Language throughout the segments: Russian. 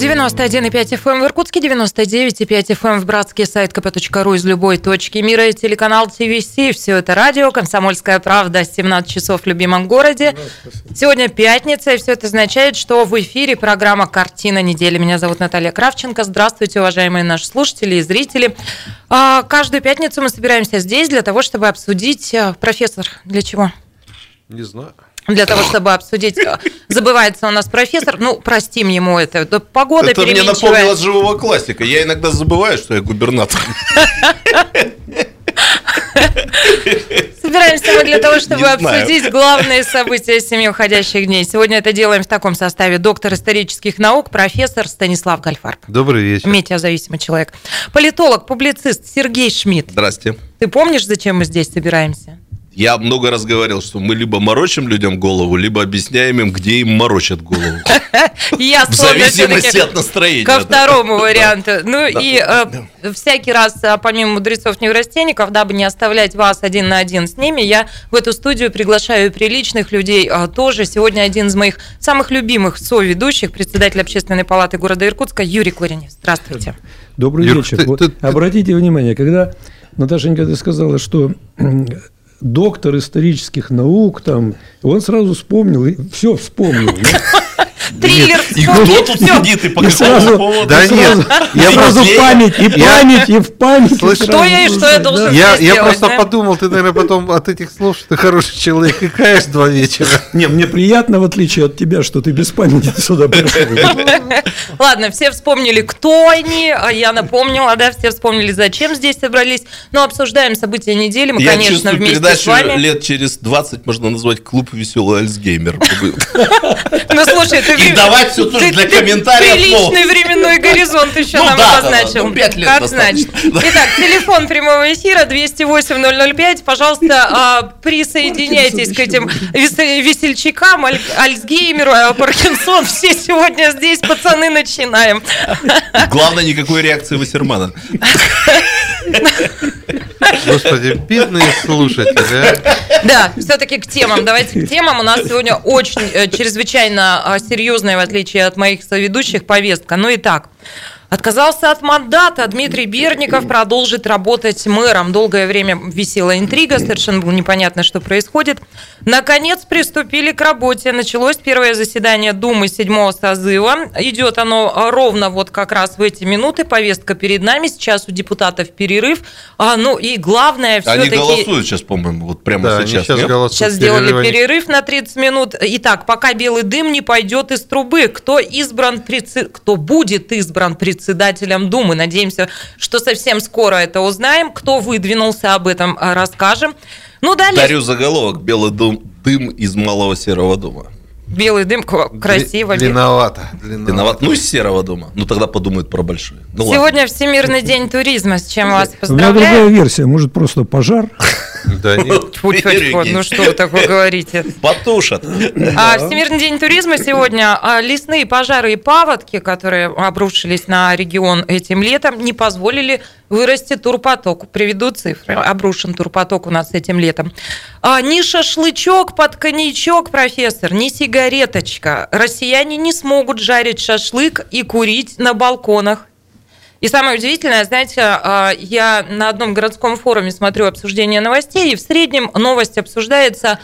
91,5 FM эм в Иркутске, 99,5 FM эм в Братске, сайт kp.ru из любой точки мира и телеканал ТВС. Все это радио, «Комсомольская правда», 17 часов в любимом городе. Сегодня пятница, и все это означает, что в эфире программа «Картина недели». Меня зовут Наталья Кравченко. Здравствуйте, уважаемые наши слушатели и зрители. А, каждую пятницу мы собираемся здесь для того, чтобы обсудить... А, профессор, для чего? Не знаю для того, чтобы обсудить. Забывается у нас профессор. Ну, простим ему это. Погода Это мне напомнило живого классика. Я иногда забываю, что я губернатор. Собираемся мы для того, чтобы обсудить главные события семи уходящих дней. Сегодня это делаем в таком составе. Доктор исторических наук, профессор Станислав Гальфарб. Добрый вечер. Метеозависимый человек. Политолог, публицист Сергей Шмидт. Здрасте. Ты помнишь, зачем мы здесь собираемся? Я много раз говорил, что мы либо морочим людям голову, либо объясняем им, где им морочат голову. Я В зависимости от настроения. Ко второму варианту. Ну и э, всякий раз, а, помимо мудрецов-неврастенников, дабы не оставлять вас один на один с ними, я в эту студию приглашаю приличных людей а, тоже. Сегодня один из моих самых любимых соведущих, председатель общественной палаты города Иркутска Юрий Коренев. Здравствуйте. Добрый вечер. Обратите внимание, когда Наташенька, ты сказала, что доктор исторических наук, там, он сразу вспомнил, все вспомнил. Триллер И кто тут сидит и по какому поводу? Да нет, я сразу память, и память, и в память. Что я и что я должен Я Я просто подумал, ты, наверное, потом от этих слов, что ты хороший человек, и каешь два вечера. Не, мне приятно, в отличие от тебя, что ты без памяти сюда пришел. Ладно, все вспомнили, кто они, а я напомнила, да, все вспомнили, зачем здесь собрались. Но обсуждаем события недели, мы, конечно, вместе с вами. лет через 20 можно назвать клуб «Веселый Альцгеймер». Ну, слушай, ты и давать все тоже для комментариев. Приличный временной горизонт еще ну, нам обозначил. Ну, 5 лет как значит. Итак, телефон прямого эфира 208-005. Пожалуйста, а, присоединяйтесь к этим весельчакам, Альцгеймеру, а, Паркинсон. Все сегодня здесь, пацаны, начинаем. Главное, никакой реакции Вассермана. Господи, бедные слушатели. А? Да, все-таки к темам. Давайте к темам. У нас сегодня очень э, чрезвычайно а, серьезная, в отличие от моих соведущих, повестка. Ну и так. Отказался от мандата. Дмитрий Берников продолжит работать мэром. Долгое время висела интрига, совершенно было непонятно, что происходит. Наконец приступили к работе. Началось первое заседание Думы седьмого созыва. Идет оно ровно вот как раз в эти минуты. Повестка перед нами. Сейчас у депутатов перерыв. А, ну и главное все-таки... Они голосуют сейчас, по-моему, вот прямо да, сейчас. Сейчас, голосуют, сейчас сделали перерыв на 30 минут. Итак, пока белый дым не пойдет из трубы. Кто избран, кто будет избран председателем председателем Думы. Надеемся, что совсем скоро это узнаем. Кто выдвинулся, об этом а, расскажем. Ну, далее... Дарю заголовок «Белый дым, дым из малого серого дома». Белый дым, красиво. Длинновато. Длинновато. Ну, из серого дома. Ну, тогда подумают про большой. Ну, Сегодня ладно. Всемирный день туризма, с чем вас поздравляю. У меня другая версия, может, просто пожар? Да нет. Тьфу, тьфу, тьфу, ну что вы такое говорите? Потушат. А, Всемирный день туризма сегодня. А, лесные пожары и паводки, которые обрушились на регион этим летом, не позволили вырасти турпоток. Приведу цифры. Обрушен турпоток у нас этим летом. А, ни шашлычок под коньячок, профессор, ни сигареточка. Россияне не смогут жарить шашлык и курить на балконах. И самое удивительное, знаете, а, я на одном городском форуме смотрю обсуждение новостей, и в среднем новость обсуждается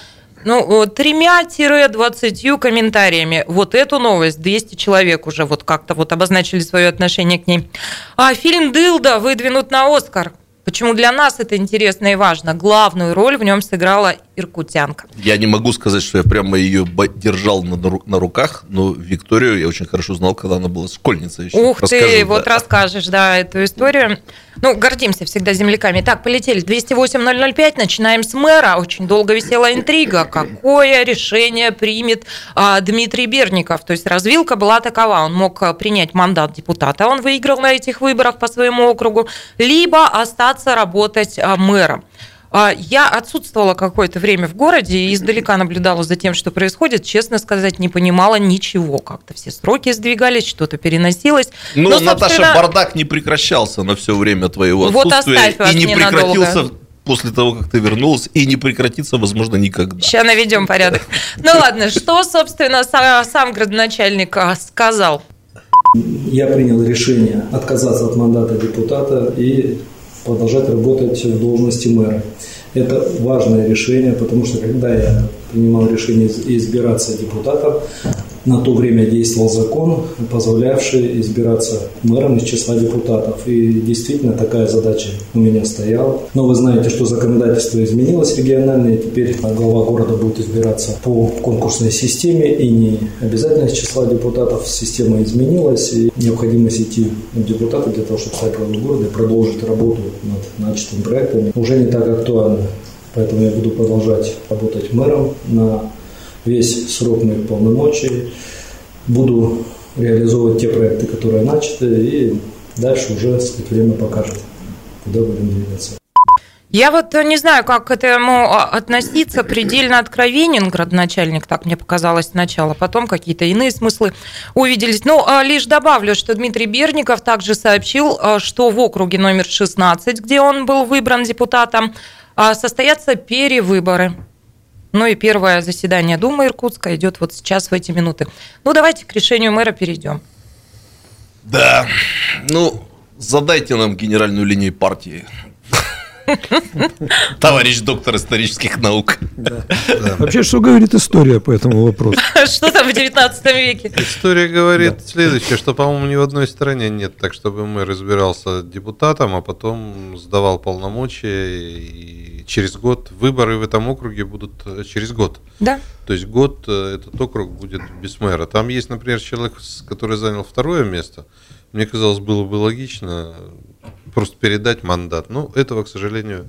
ну, тремя-двадцатью комментариями. Вот эту новость 200 человек уже вот как-то вот обозначили свое отношение к ней. А фильм «Дылда» выдвинут на «Оскар». Почему для нас это интересно и важно? Главную роль в нем сыграла иркутянка. Я не могу сказать, что я прямо ее держал на, на руках, но Викторию я очень хорошо знал, когда она была школьницей. Еще. Ух Расскажу, ты, да. вот расскажешь, да, эту историю. Ну, гордимся всегда земляками. Так, полетели. 208-005, начинаем с мэра. Очень долго висела интрига. Какое решение примет а, Дмитрий Берников? То есть развилка была такова. Он мог а, принять мандат депутата, он выиграл на этих выборах по своему округу, либо остаться работать а, мэром. А, я отсутствовала какое-то время в городе и издалека наблюдала за тем, что происходит. Честно сказать, не понимала ничего. Как-то все сроки сдвигались, что-то переносилось. Ну, Но, собственно... Наташа, бардак не прекращался на все время твоего отсутствия. Вот и не прекратился после того, как ты вернулась, и не прекратится, возможно, никогда. Сейчас наведем порядок. Ну ладно, что, собственно, сам градоначальник а, сказал? Я принял решение отказаться от мандата депутата и продолжать работать в должности мэра. Это важное решение, потому что когда я принимал решение избираться депутатом, на то время действовал закон, позволявший избираться мэром из числа депутатов. И действительно такая задача у меня стояла. Но вы знаете, что законодательство изменилось региональное, теперь глава города будет избираться по конкурсной системе, и не обязательно из числа депутатов. Система изменилась, и необходимость идти в депутаты для того, чтобы стать главой города и продолжить работу над начатым проектом уже не так актуальна. Поэтому я буду продолжать работать мэром на весь срок моих полномочий, буду реализовывать те проекты, которые начаты, и дальше уже время покажет, куда будем двигаться. Я вот не знаю, как к этому относиться. Предельно откровенен градоначальник, так мне показалось сначала, потом какие-то иные смыслы увиделись. Ну, а лишь добавлю, что Дмитрий Берников также сообщил, а, что в округе номер 16, где он был выбран депутатом, а, состоятся перевыборы. Ну и первое заседание Думы Иркутска идет вот сейчас в эти минуты. Ну давайте к решению мэра перейдем. Да, ну задайте нам генеральную линию партии. Товарищ доктор исторических наук. Вообще, что говорит история по этому вопросу? Что там в 19 веке? История говорит следующее, что, по-моему, ни в одной стране нет так, чтобы мэр разбирался депутатом, а потом сдавал полномочия и через год выборы в этом округе будут э, через год. Да. То есть год э, этот округ будет без мэра. Там есть, например, человек, который занял второе место. Мне казалось, было бы логично просто передать мандат. Но этого, к сожалению,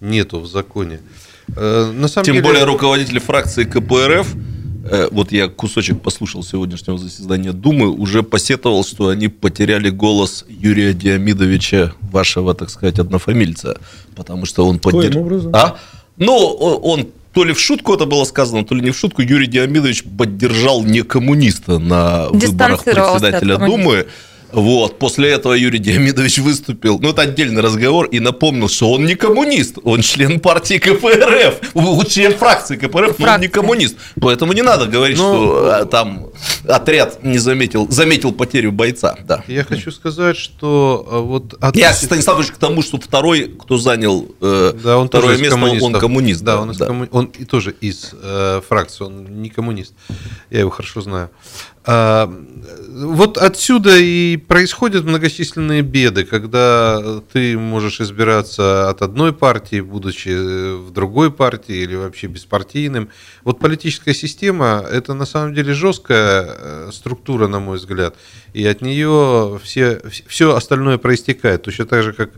нету в законе. Э, на самом Тем деле... более руководитель фракции КПРФ вот я кусочек послушал сегодняшнего заседания Думы, уже посетовал, что они потеряли голос Юрия Диамидовича, вашего, так сказать, однофамильца потому что он поддержал... А? Ну, он то ли в шутку это было сказано, то ли не в шутку, Юрий Диамидович поддержал не коммуниста на выборах председателя Думы. Вот. После этого Юрий Диамидович выступил, ну это отдельный разговор, и напомнил, что он не коммунист, он член партии КПРФ, член фракции КПРФ, но он не коммунист. Поэтому не надо говорить, но... Ну, что а, там отряд не заметил, заметил потерю бойца. Да. Я хочу сказать, что а, вот... От... Я, Станислав к тому, что второй, кто занял э, да, он второе место, он коммунист. Да, он, да. Комму... он и тоже из э, фракции, он не коммунист. Я его хорошо знаю. А, вот отсюда и происходят многочисленные беды, когда ты можешь избираться от одной партии, будучи в другой партии или вообще беспартийным. Вот политическая система – это на самом деле жесткая э, структура, на мой взгляд, и от нее все, все остальное проистекает. Точно так же, как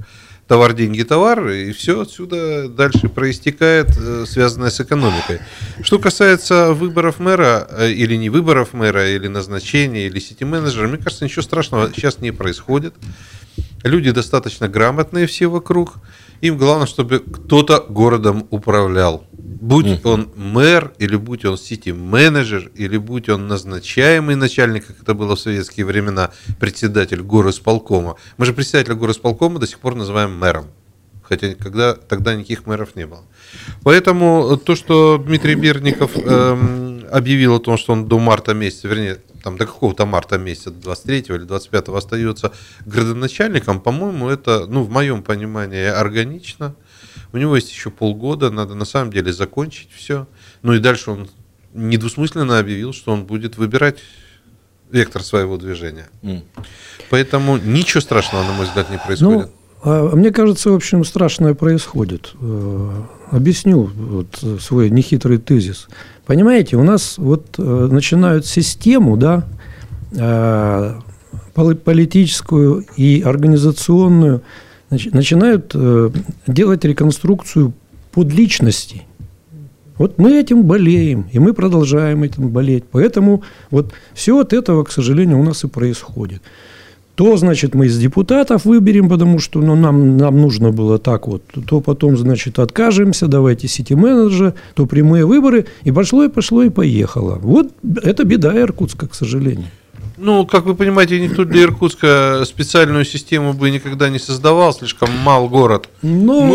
товар, деньги, товар, и все отсюда дальше проистекает, э, связанное с экономикой. Что касается выборов мэра, э, или не выборов мэра, или назначения, или сити-менеджера, мне кажется, ничего страшного сейчас не происходит. Люди достаточно грамотные все вокруг. Им главное, чтобы кто-то городом управлял. Будь он мэр, или будь он сити-менеджер, или будь он назначаемый начальник, как это было в советские времена, председатель горосполкома. Мы же председателя горосполкома до сих пор называем мэром. Хотя когда, тогда никаких мэров не было. Поэтому то, что Дмитрий Берников эм, объявил о том, что он до марта месяца, вернее, там до какого-то марта месяца, 23 или 25 остается градоначальником, по-моему, это, ну, в моем понимании, органично. У него есть еще полгода, надо на самом деле закончить все. Ну и дальше он недвусмысленно объявил, что он будет выбирать вектор своего движения. Mm. Поэтому ничего страшного, на мой взгляд, не происходит. Ну, а мне кажется, в общем, страшное происходит. Э, объясню вот свой нехитрый тезис. Понимаете, у нас вот э, начинают систему, да, э, политическую и организационную, начинают э, делать реконструкцию под личности. Вот мы этим болеем, и мы продолжаем этим болеть. Поэтому вот все от этого, к сожалению, у нас и происходит то, значит, мы из депутатов выберем, потому что ну, нам, нам нужно было так вот, то потом, значит, откажемся, давайте сити-менеджера, то прямые выборы, и пошло, и пошло, и поехало. Вот это беда Иркутска, к сожалению. Ну, как вы понимаете, никто для Иркутска специальную систему бы никогда не создавал, слишком мал город. Ну,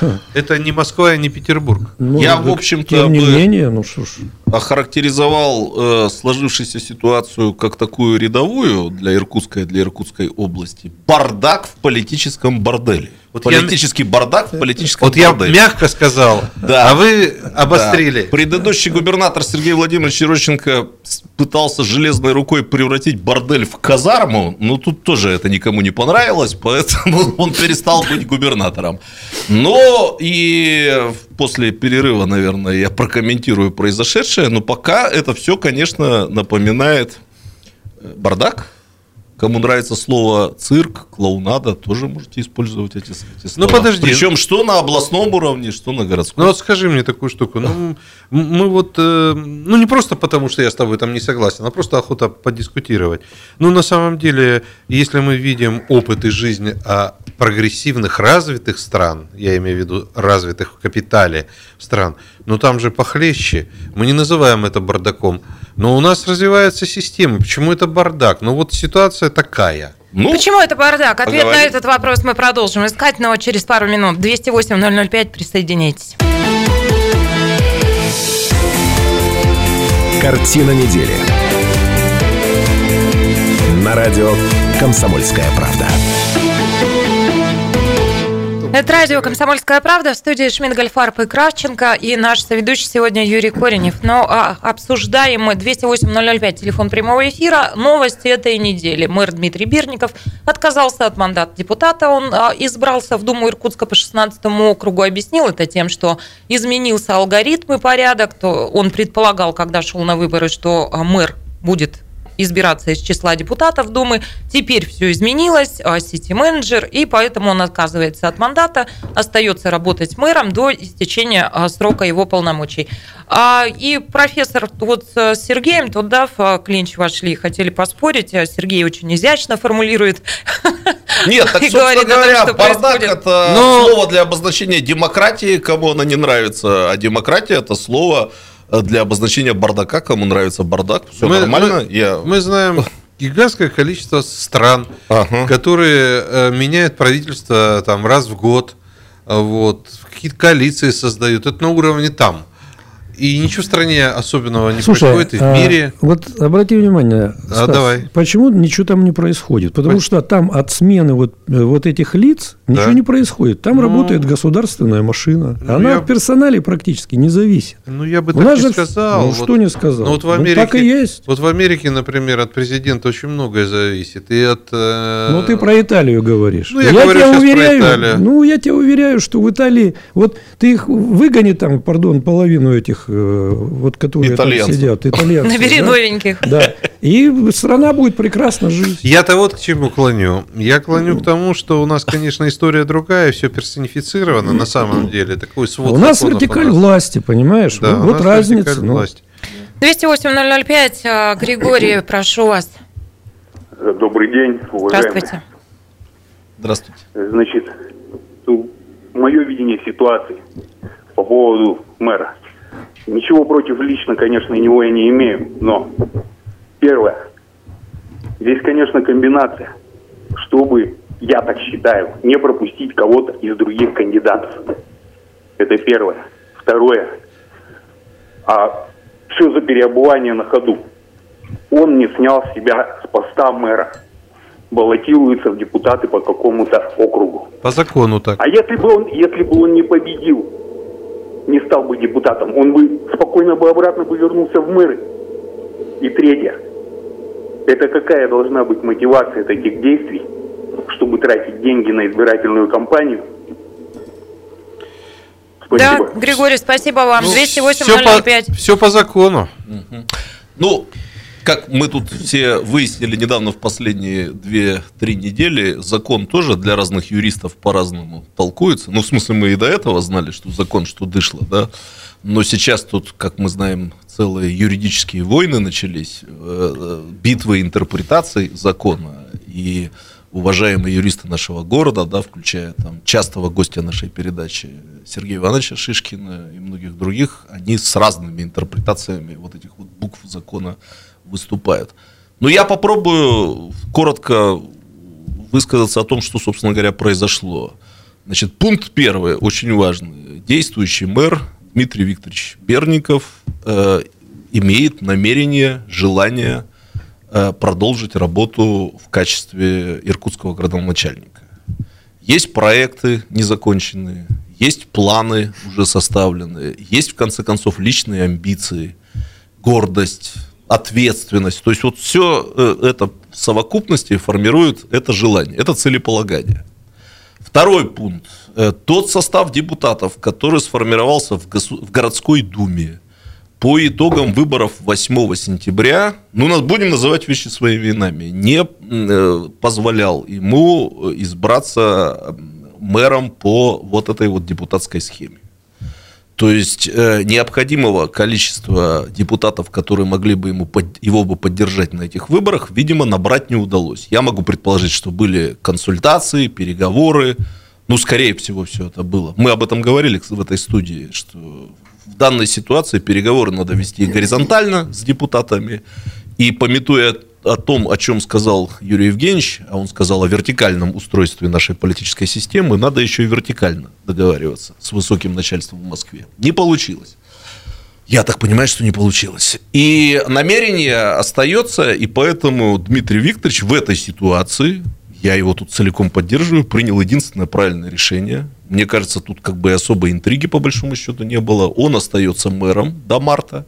ну это не Москва и не Петербург. Ну, Я, в общем-то, тем не менее, ну что ж. охарактеризовал э, сложившуюся ситуацию как такую рядовую для Иркутска и для Иркутской области. Бардак в политическом борделе. Вот Политический я... бардак в политическом Вот борделе. я мягко сказал, да. а вы обострили. Да. Предыдущий губернатор Сергей Владимирович Ерощенко пытался железной рукой превратить бордель в казарму, но тут тоже это никому не понравилось, поэтому он перестал быть губернатором. Но и после перерыва, наверное, я прокомментирую произошедшее, но пока это все, конечно, напоминает бардак, Кому нравится слово цирк, клоунада, тоже можете использовать эти, эти слова. Ну подожди. Причем что на областном уровне, что на городском. Ну вот скажи мне такую штуку. Ну, мы вот, э, ну не просто потому, что я с тобой там не согласен, а просто охота подискутировать. Ну на самом деле, если мы видим опыт из жизни о прогрессивных развитых стран, я имею в виду развитых в капитале стран, ну там же похлеще. Мы не называем это бардаком. Но у нас развивается система. Почему это бардак? Ну вот ситуация такая. Ну, Почему это бардак? Ответ поговорим. на этот вопрос мы продолжим искать, но через пару минут. 208-005, присоединяйтесь. Картина недели. На радио «Комсомольская правда». Это радио «Комсомольская правда» в студии Шмидт, Гольфарб и Кравченко и наш соведущий сегодня Юрий Коренев. Но а, обсуждаем мы 208-005, телефон прямого эфира, новости этой недели. Мэр Дмитрий Бирников отказался от мандата депутата. Он а, избрался в Думу Иркутска по 16 округу, объяснил это тем, что изменился алгоритм и порядок. То он предполагал, когда шел на выборы, что а, мэр будет избираться из числа депутатов Думы. Теперь все изменилось, а, сити-менеджер, и поэтому он отказывается от мандата, остается работать мэром до истечения а, срока его полномочий. А, и профессор вот с Сергеем туда в клинч вошли, хотели поспорить, Сергей очень изящно формулирует. Нет, так, собственно говоря, том, бардак – это Но... слово для обозначения демократии, кому она не нравится, а демократия – это слово для обозначения бардака, кому нравится бардак, все мы, нормально. Мы, Я... мы знаем гигантское количество стран, ага. которые э, меняют правительство там раз в год, вот, какие-то коалиции создают. Это на уровне там. И ничего в стране особенного не Слушай, происходит, и в а, мире. Вот обрати внимание, Стас, а, давай. почему ничего там не происходит? Потому что там от смены вот, э, вот этих лиц ничего да. не происходит. Там ну, работает государственная машина. Ну, Она я... от персонале практически не зависит. Ну, я бы У так не сказал. Ну, вот, что не сказал? Ну, вот в Америке, ну, так и есть. Вот в Америке, например, от президента очень многое зависит. И от, э... Ну, ты про Италию говоришь. Ну, я, я говорю тебя уверяю, про Италию. Ну, я тебя уверяю, что в Италии, вот ты их выгони там, пардон, половину этих вот которые итальянцы. там сидят, итальянцы. Набери да? новеньких. Да. И страна будет прекрасно жить. Я-то вот к чему клоню. Я клоню к тому, что у нас, конечно, история другая, все персонифицировано на самом деле. Такой свод у нас вертикаль власти, понимаешь? Да, вот разница. Ну. 208-005, а, Григорий, прошу вас. Добрый день, уважаемые. Здравствуйте. Здравствуйте. Значит, мое видение ситуации по поводу мэра. Ничего против лично, конечно, него я не имею, но первое, здесь, конечно, комбинация, чтобы, я так считаю, не пропустить кого-то из других кандидатов. Это первое. Второе, а все за переобувание на ходу. Он не снял себя с поста мэра баллотируется в депутаты по какому-то округу. По закону так. А если бы он, если бы он не победил, не стал бы депутатом, он бы спокойно бы обратно бы вернулся в мэры. И третье, это какая должна быть мотивация таких действий, чтобы тратить деньги на избирательную кампанию? Спасибо. Да, Григорий, спасибо вам. Ну, 208 все, по, все по закону. Угу. Ну, как мы тут все выяснили недавно в последние 2-3 недели, закон тоже для разных юристов по-разному толкуется. Ну, в смысле, мы и до этого знали, что закон, что дышло, да. Но сейчас тут, как мы знаем, целые юридические войны начались, э, битвы интерпретаций закона. И уважаемые юристы нашего города, да, включая там частого гостя нашей передачи Сергея Ивановича Шишкина и многих других, они с разными интерпретациями вот этих вот букв закона выступают. Ну, я попробую коротко высказаться о том, что, собственно говоря, произошло. Значит, пункт первый, очень важный. Действующий мэр Дмитрий Викторович Берников э, имеет намерение, желание э, продолжить работу в качестве иркутского градоначальника. Есть проекты незаконченные, есть планы уже составленные, есть, в конце концов, личные амбиции, гордость, ответственность. То есть вот все э, это в совокупности формирует это желание, это целеполагание. Второй пункт. Э, тот состав депутатов, который сформировался в, госу- в городской думе по итогам выборов 8 сентября, ну, нас будем называть вещи своими именами, не э, позволял ему избраться мэром по вот этой вот депутатской схеме. То есть э, необходимого количества депутатов, которые могли бы ему, его бы поддержать на этих выборах, видимо, набрать не удалось. Я могу предположить, что были консультации, переговоры. Ну, скорее всего, все это было. Мы об этом говорили в этой студии, что в данной ситуации переговоры надо вести горизонтально с депутатами. И пометуя о том, о чем сказал Юрий Евгеньевич, а он сказал о вертикальном устройстве нашей политической системы, надо еще и вертикально договариваться с высоким начальством в Москве. Не получилось. Я так понимаю, что не получилось. И намерение остается, и поэтому Дмитрий Викторович в этой ситуации, я его тут целиком поддерживаю, принял единственное правильное решение. Мне кажется, тут как бы особой интриги по большому счету не было. Он остается мэром до марта.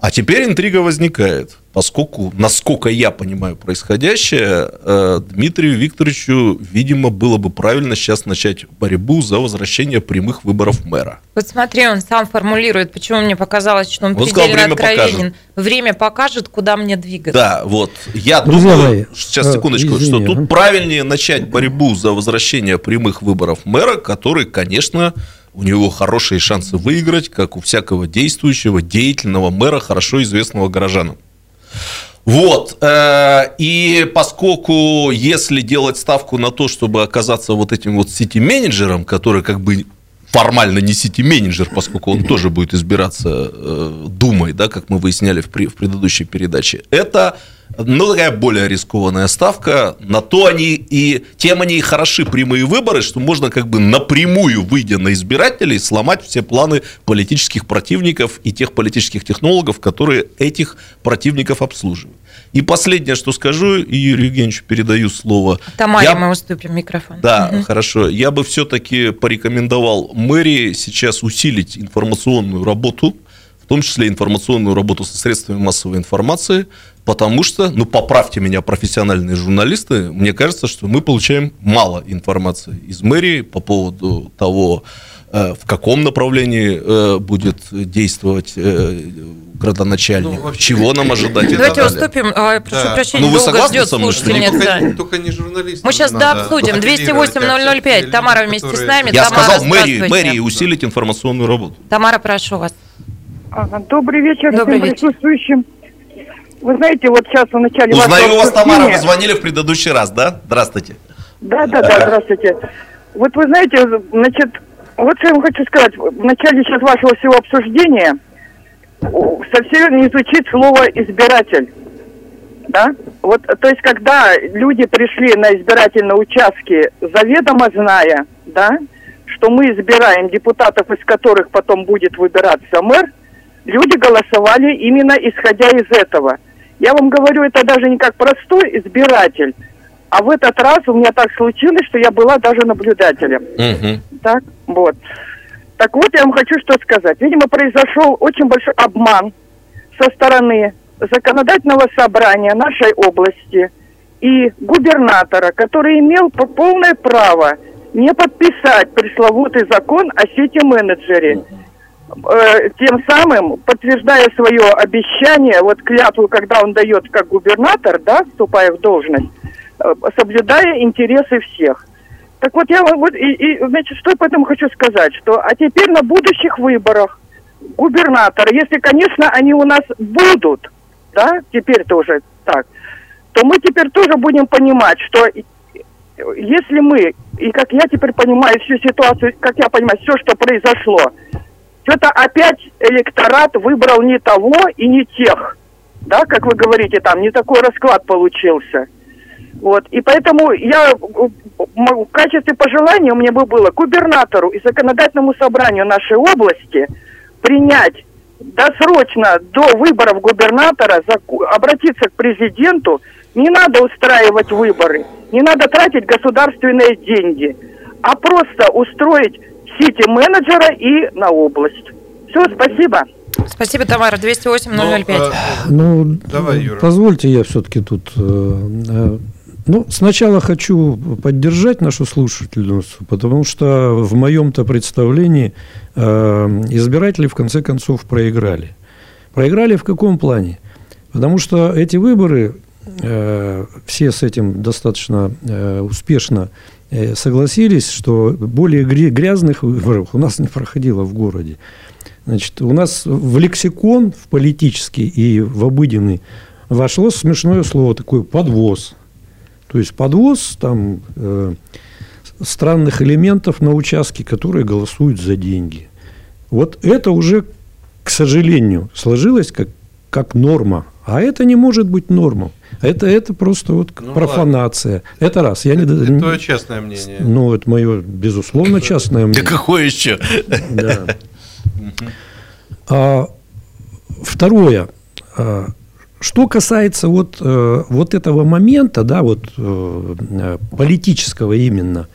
А теперь интрига возникает, поскольку, насколько я понимаю происходящее, э, Дмитрию Викторовичу, видимо, было бы правильно сейчас начать борьбу за возвращение прямых выборов мэра. Вот смотри, он сам формулирует, почему мне показалось, что он, он предельно сказал, время откровенен. Покажет. Время покажет, куда мне двигаться. Да, вот. Я Друзья думаю, мои, сейчас э, секундочку, извини, что тут правильнее начать борьбу за возвращение прямых выборов мэра, который, конечно, у него хорошие шансы выиграть, как у всякого действующего, деятельного мэра, хорошо известного горожанам. Вот. Э, и поскольку если делать ставку на то, чтобы оказаться вот этим вот сити-менеджером, который как бы формально не сити-менеджер, поскольку он тоже будет избираться э, Думой, да, как мы выясняли в, в предыдущей передаче, это ну, такая более рискованная ставка. На то они и тем они и хороши прямые выборы, что можно как бы напрямую, выйдя на избирателей, сломать все планы политических противников и тех политических технологов, которые этих противников обслуживают. И последнее, что скажу, и Юрию Евгеньевичу передаю слово. Тамаре я... мы уступим микрофон. Да, угу. хорошо. Я бы все-таки порекомендовал мэрии сейчас усилить информационную работу, том числе информационную работу со средствами массовой информации, потому что, ну, поправьте меня, профессиональные журналисты, мне кажется, что мы получаем мало информации из мэрии по поводу того, э, в каком направлении э, будет действовать э, градоначальник, ну, вообще, чего нам ожидать. Давайте уступим, а, прошу да. прощения, ну, вы долго ждет слушательница. Только, только не журналисты. Мы сейчас да, обсудим. 208-005, Тамара вместе которые... с нами. Я Тамара, сказал мэрии, мэрии усилить информационную работу. Тамара, прошу вас. Добрый вечер Добрый всем вечер. присутствующим. Вы знаете, вот сейчас в начале Узнаю вас, Тамара, вы звонили в предыдущий раз, да? Здравствовайте. Да, да, да, здравствуйте. Вот вы знаете, значит, вот что я вам хочу сказать. В начале сейчас вашего всего обсуждения совсем не звучит слово «избиратель». Да? Вот, то есть, когда люди пришли на избирательные участки, заведомо зная, да, что мы избираем депутатов, из которых потом будет выбираться мэр, люди голосовали именно исходя из этого – я вам говорю, это даже не как простой избиратель, а в этот раз у меня так случилось, что я была даже наблюдателем. Угу. Так, вот. Так вот, я вам хочу что сказать. Видимо, произошел очень большой обман со стороны законодательного собрания нашей области и губернатора, который имел полное право не подписать пресловутый закон о сети-менеджере. Э, тем самым, подтверждая свое обещание, вот клятву, когда он дает как губернатор, да, вступая в должность, э, соблюдая интересы всех. Так вот, я вот, и, и, значит, что я поэтому хочу сказать, что, а теперь на будущих выборах губернатор, если, конечно, они у нас будут, да, теперь тоже так, то мы теперь тоже будем понимать, что если мы, и как я теперь понимаю всю ситуацию, как я понимаю, все, что произошло, что-то опять электорат выбрал не того и не тех. да, как вы говорите, там не такой расклад получился. Вот. И поэтому я в качестве пожелания у меня бы было губернатору и законодательному собранию нашей области принять досрочно до выборов губернатора обратиться к президенту. Не надо устраивать выборы, не надо тратить государственные деньги, а просто устроить сити менеджера и на область. Все, спасибо. Спасибо, Тамара. 208-005. Ну, ну, давай, Юра. Позвольте я все-таки тут... Э, э, ну, сначала хочу поддержать нашу слушательницу, потому что в моем-то представлении э, избиратели в конце концов проиграли. Проиграли в каком плане? Потому что эти выборы, э, все с этим достаточно э, успешно э, согласились, что более грязных выборов у нас не проходило в городе. Значит, у нас в лексикон, в политический и в обыденный вошло смешное слово такое «подвоз». То есть подвоз там э, странных элементов на участке, которые голосуют за деньги. Вот это уже, к сожалению, сложилось как, как норма. А это не может быть нормой. Это, это просто вот ну, профанация. Ладно. Это раз. Я это, не, это твое частное мнение. Ну, это мое, безусловно, частное мнение. Да какое еще? Да. А, второе. А, что касается вот, э, вот этого момента, да, вот э, политического именно,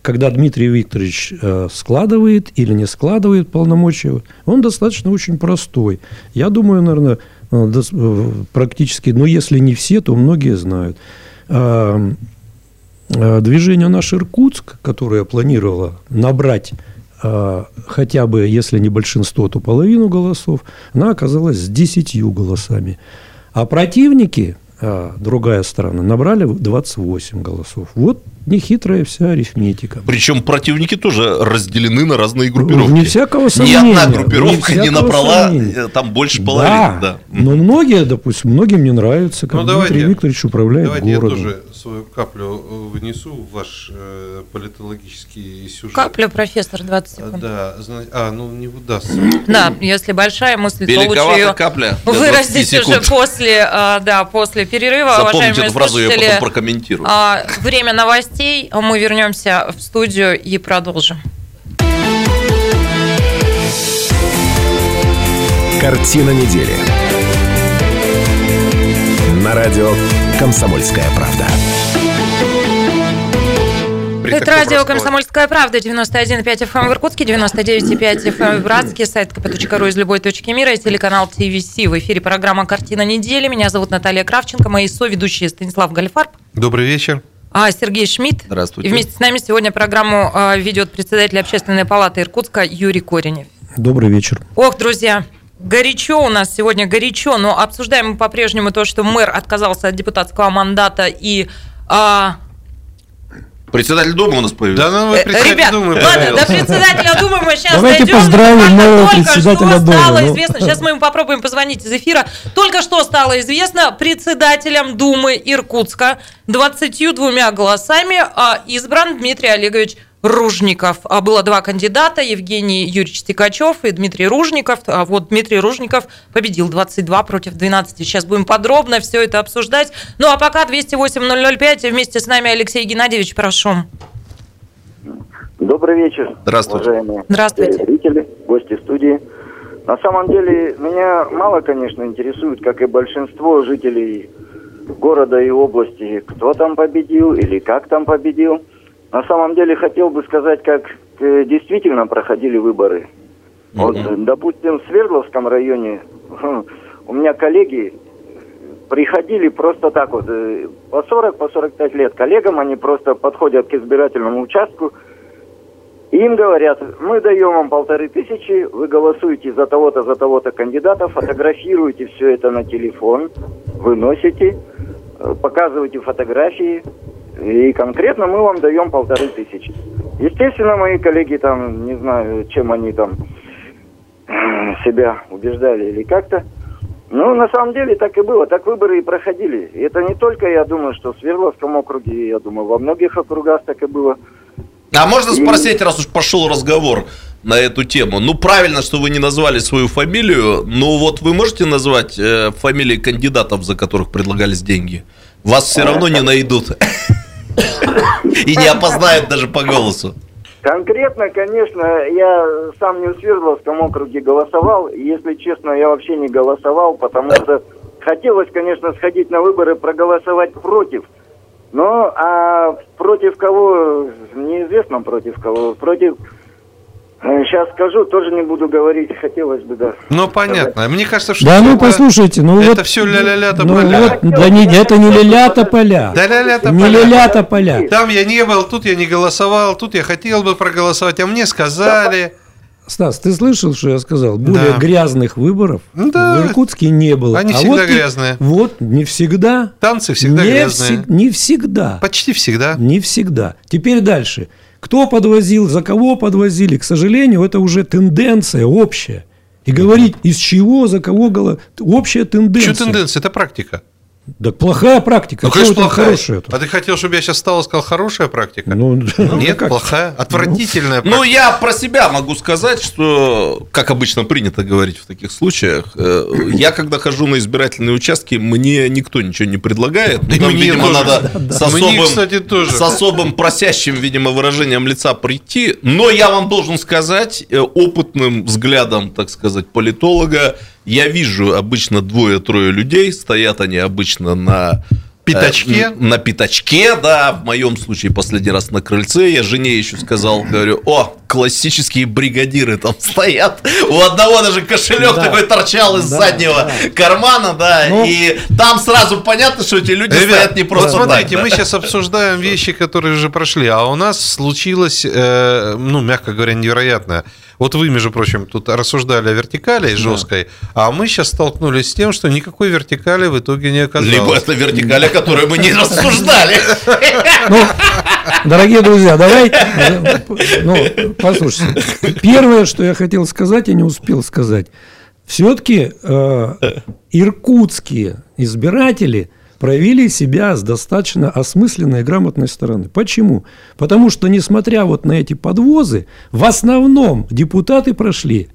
когда Дмитрий Викторович э, складывает или не складывает полномочия, он достаточно очень простой. Я думаю, наверное, практически, ну, если не все, то многие знают. А, движение «Наш Иркутск», которое планировало набрать хотя бы, если не большинство, то половину голосов, она оказалась с десятью голосами. А противники, а, другая сторона, набрали 28 голосов. Вот нехитрая вся арифметика. Причем противники тоже разделены на разные группировки. Не всякого сомнения. Ни одна группировка не, не набрала сомнения. Э, там больше половины. Да, да. но многие, допустим, многим не нравится, как ну, давайте, Дмитрий Викторович управляет давайте городом. я тоже свою каплю э, вынесу в ваш э, политологический сюжет. Капля, профессор, 20 секунд. Да, а, ну не удастся. Да, если большая мысль, то лучше ее капля выразить уже после, а, да, после перерыва. Запомните эту фразу, я потом прокомментирую. А, время новостей новостей. Мы вернемся в студию и продолжим. Картина недели. На радио «Комсомольская правда». Это радио «Комсомольская правда», 91,5 FM эм в Иркутске, 99,5 FM эм в Братске, сайт kp.ru из любой точки мира и телеканал ТВС. В эфире программа «Картина недели». Меня зовут Наталья Кравченко, мои соведущие Станислав Гальфарб. Добрый вечер. А, Сергей Шмидт. Здравствуйте. И вместе с нами сегодня программу а, ведет председатель общественной палаты Иркутска Юрий Коренев. Добрый вечер. Ох, друзья, горячо у нас сегодня, горячо, но обсуждаем мы по-прежнему то, что мэр отказался от депутатского мандата и а, Председатель Думы у нас появился. Да, ну, председатель Ребят, Думы ладно, до председателя Думы мы сейчас Давайте дойдем. поздравим нового председателя что Думы. стало ну. известно, сейчас мы ему попробуем позвонить из эфира. Только что стало известно, председателем Думы Иркутска 22 голосами а, избран Дмитрий Олегович Ружников. А было два кандидата, Евгений Юрьевич Тикачев и Дмитрий Ружников. А вот Дмитрий Ружников победил 22 против 12. Сейчас будем подробно все это обсуждать. Ну а пока 208-005 вместе с нами Алексей Геннадьевич, прошу. Добрый вечер. Здравствуйте. Уважаемые Здравствуйте. зрители, гости студии. На самом деле меня мало, конечно, интересует, как и большинство жителей города и области, кто там победил или как там победил. На самом деле хотел бы сказать, как э, действительно проходили выборы. Mm-hmm. Вот, допустим, в Свердловском районе у меня коллеги приходили просто так вот, э, по 40, по 45 лет коллегам, они просто подходят к избирательному участку, и им говорят, мы даем вам полторы тысячи, вы голосуете за того-то, за того-то кандидата, фотографируете все это на телефон, выносите, э, показываете фотографии, и конкретно мы вам даем полторы тысячи. Естественно, мои коллеги там, не знаю, чем они там себя убеждали или как-то. Ну, на самом деле так и было, так выборы и проходили. И это не только, я думаю, что в Свердловском округе, я думаю, во многих округах так и было. А можно спросить, раз уж пошел разговор, на эту тему. Ну, правильно, что вы не назвали свою фамилию. Ну, вот вы можете назвать э, фамилии кандидатов, за которых предлагались деньги? Вас все равно не найдут. И не опознают даже по голосу. Конкретно, конечно, я сам не в Свердловском округе голосовал. Если честно, я вообще не голосовал, потому что хотелось, конечно, сходить на выборы, проголосовать против. Но а против кого, неизвестно против кого. Против Сейчас скажу, тоже не буду говорить, хотелось бы, да. Ну, понятно. Мне кажется, что... Да, ну, это, послушайте, ну это вот... все ля-ля-ля Ну поля. вот, да не, это не ля-ля поля. Да ля-ля Не поля. ля-ля поля. Там я не был, тут я не голосовал, тут я хотел бы проголосовать, а мне сказали... Стас, ты слышал, что я сказал? Более Да. грязных выборов Да. в Иркутске не было. Они А всегда вот и- грязные. Вот, не всегда. Танцы всегда не, грязные. всег- не всегда. Почти всегда. Не всегда. Теперь дальше. Кто подвозил, за кого подвозили, к сожалению, это уже тенденция общая. И говорить, из чего, за кого голо... Общая тенденция. Что тенденция? Это практика. Да плохая практика. Ну, конечно, плохая. хорошая А ты хотел, чтобы я сейчас встал и сказал, хорошая практика? Ну, Нет, как? плохая, отвратительная Ну, практика. я про себя могу сказать, что, как обычно принято говорить в таких случаях, э, я, когда хожу на избирательные участки, мне никто ничего не предлагает. И Нам, мне видимо, тоже. надо Да, с да. Мне, особым, кстати, тоже. с особым просящим, видимо, выражением лица прийти. Но я вам должен сказать, э, опытным взглядом, так сказать, политолога, я вижу обычно двое-трое людей, стоят они обычно на Пятачке? Э, на пятачке, да, в моем случае последний раз на крыльце. Я жене еще сказал, говорю, о, классические бригадиры там стоят. У одного даже кошелек Да. такой торчал из Да, заднего да. кармана, да, Ну. и там сразу понятно, что эти люди Ребят, стоят не просто вот смотрите, так, да. мы сейчас обсуждаем вещи, которые уже прошли, а у нас случилось, э, ну, мягко говоря, невероятное. Вот вы, между прочим, тут рассуждали о вертикали жесткой, а мы сейчас столкнулись с тем, что никакой вертикали в итоге не оказалось. Либо это вертикаль, о которой мы не рассуждали. Ну, дорогие друзья, давай, э, ну, послушайте. Первое, что я хотел сказать, и не успел сказать. Все-таки иркутские избиратели проявили себя с достаточно осмысленной и грамотной стороны. Почему? Потому что, несмотря вот на эти подвозы, в основном депутаты прошли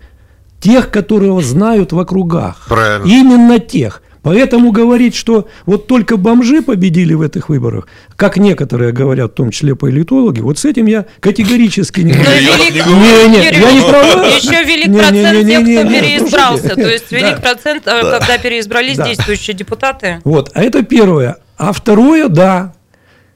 тех, которые знают в округах. Правильно. Именно тех. Поэтому говорить, что вот только бомжи победили в этих выборах, как некоторые говорят, в том числе политологи, вот с этим я категорически не говорю. не я не права. Еще велик процент тех, кто переизбрался. То есть велик процент, э, когда переизбрались действующие депутаты. Вот, а это первое. А второе, да,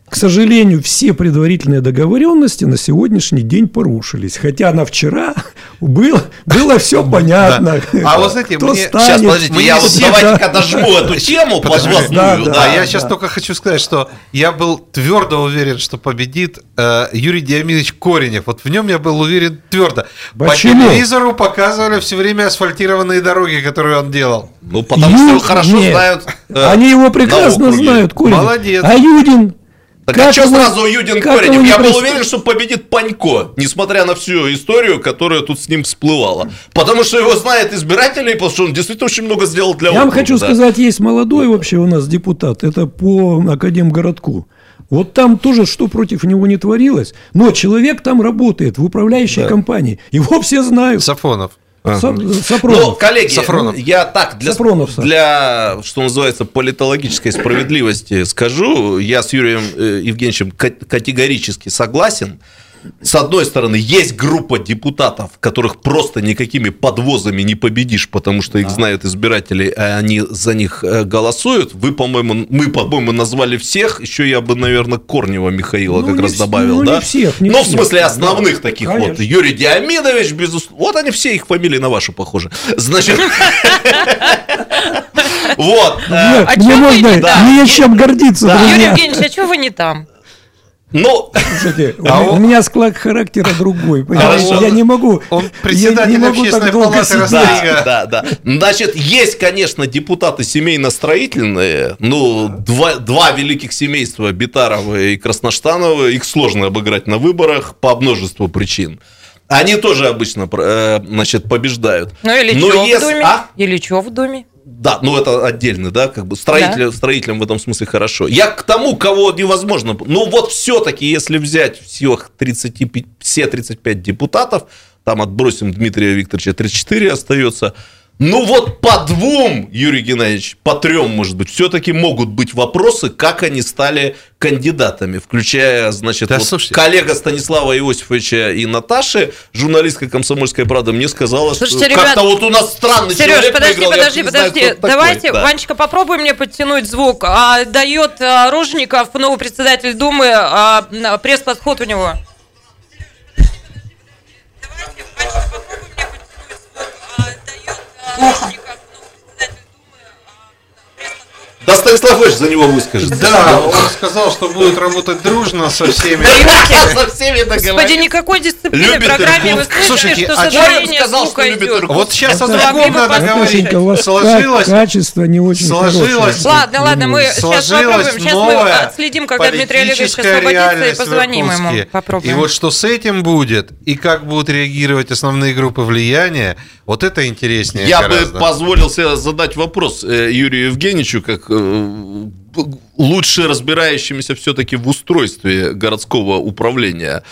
к сожалению, все предварительные договоренности на сегодняшний день порушились. Хотя на вчера было, было все понятно. Да. А вот знаете, Кто мне- станет, Сейчас, подождите, мы я вот все, давайте-ка дожму эту тему подвозную. Да, да. а я сейчас только хочу сказать, что я был твердо уверен, что победит э, Юрий Диамидович Коренев. Вот в нем я был уверен твердо. Почему? По телевизору показывали все время асфальтированные дороги, которые он делал. Ну, потому что его хорошо нет. знают. э, Они его прекрасно знают, Коренев. Молодец. А Юдин? Так как а что его- сразу Юдин Коренев? Я был уверен, что победит Панько, несмотря на всю историю, которая тут с ним всплывала. Потому что его знают избиратели, потому что он действительно очень много сделал для Я вам хочу да. сказать, есть молодой вообще у нас депутат, это по Академгородку. Вот там тоже что против него не творилось, но человек там работает в управляющей компании. Его все знают. Сафонов. Са- Ну, Сапронов. коллеги, Сафронов. ну, я так, для, Сафронов, для, что называется, политологической справедливости скажу, я с Юрием э, Евгеньевичем ка- категорически согласен. С одной стороны, есть группа депутатов, которых просто никакими подвозами не победишь, потому что их знают избиратели, а они за них э, голосуют. Вы, по-моему, мы, по-моему, назвали всех. Еще я бы, наверное, Корнева Михаила Ну, как не раз добавил, ну, не да? всех, не ну, в всех, смысле, да. основных таких вот. Конечно. Юрий Диамидович, безусловно. Вот они все, их фамилии на ваши похожи. Значит, вот. э, а мне вы можно не- да. не чем гордиться, Да. Юрий. Евгеньевич, а что вы не там? Ну, Слушайте, А у, он- у меня склад характера другой. понимаете? Хорошо. Я не могу. Он я председатель не могу общественной так долго палаты сидеть. Рострига. да, да, да. Значит, есть, конечно, депутаты семейно-строительные. Ну, два, два великих семейства, Битаровы и Красноштановы, их сложно обыграть на выборах по множеству причин. Они тоже обычно, э, значит, побеждают. Ну или Но что в если- доме? а? Или что в доме? Да, ну это отдельно, да, как бы строителям, строителям в этом смысле хорошо. Я к тому, кого невозможно. Ну вот все-таки, если взять всех 35, все 35 депутатов, там отбросим Дмитрия Викторовича, 34 остается. Ну вот по двум, Юрий Геннадьевич, по трем, может быть, все-таки могут быть вопросы, как они стали кандидатами, включая, значит, да, вот коллега Станислава Иосифовича и Наташи, журналистка «Комсомольская правда», мне сказала, Слушайте, что как-то вот у нас странный Сереж, человек подожди, выиграл, подожди, подожди, знаю, давайте, такой, да. Ванечка, попробуй мне подтянуть звук. А, дает а, Ружников, новый председатель Думы, а, пресс-подход у него. Давайте, Ванечка, плохо. Станислав Ильич за него выскажет. Да, он сказал, что будет работать дружно со всеми. Со всеми Господи, никакой дисциплины в программе. Вы слышите, что а сотворение звука идет. Вот сейчас о другом надо говорить. Сложилось. Качество не очень Сложилось. Ладно, ладно, мы сейчас попробуем. Сейчас мы отследим, когда Дмитрий Олегович освободится и позвоним ему. Попробуем. И вот что с этим будет, и как будут реагировать основные группы влияния, вот это интереснее. Я бы позволил себе задать вопрос э, Юрию Евгеньевичу, как Э, лучше разбирающимися все-таки в устройстве городского управления.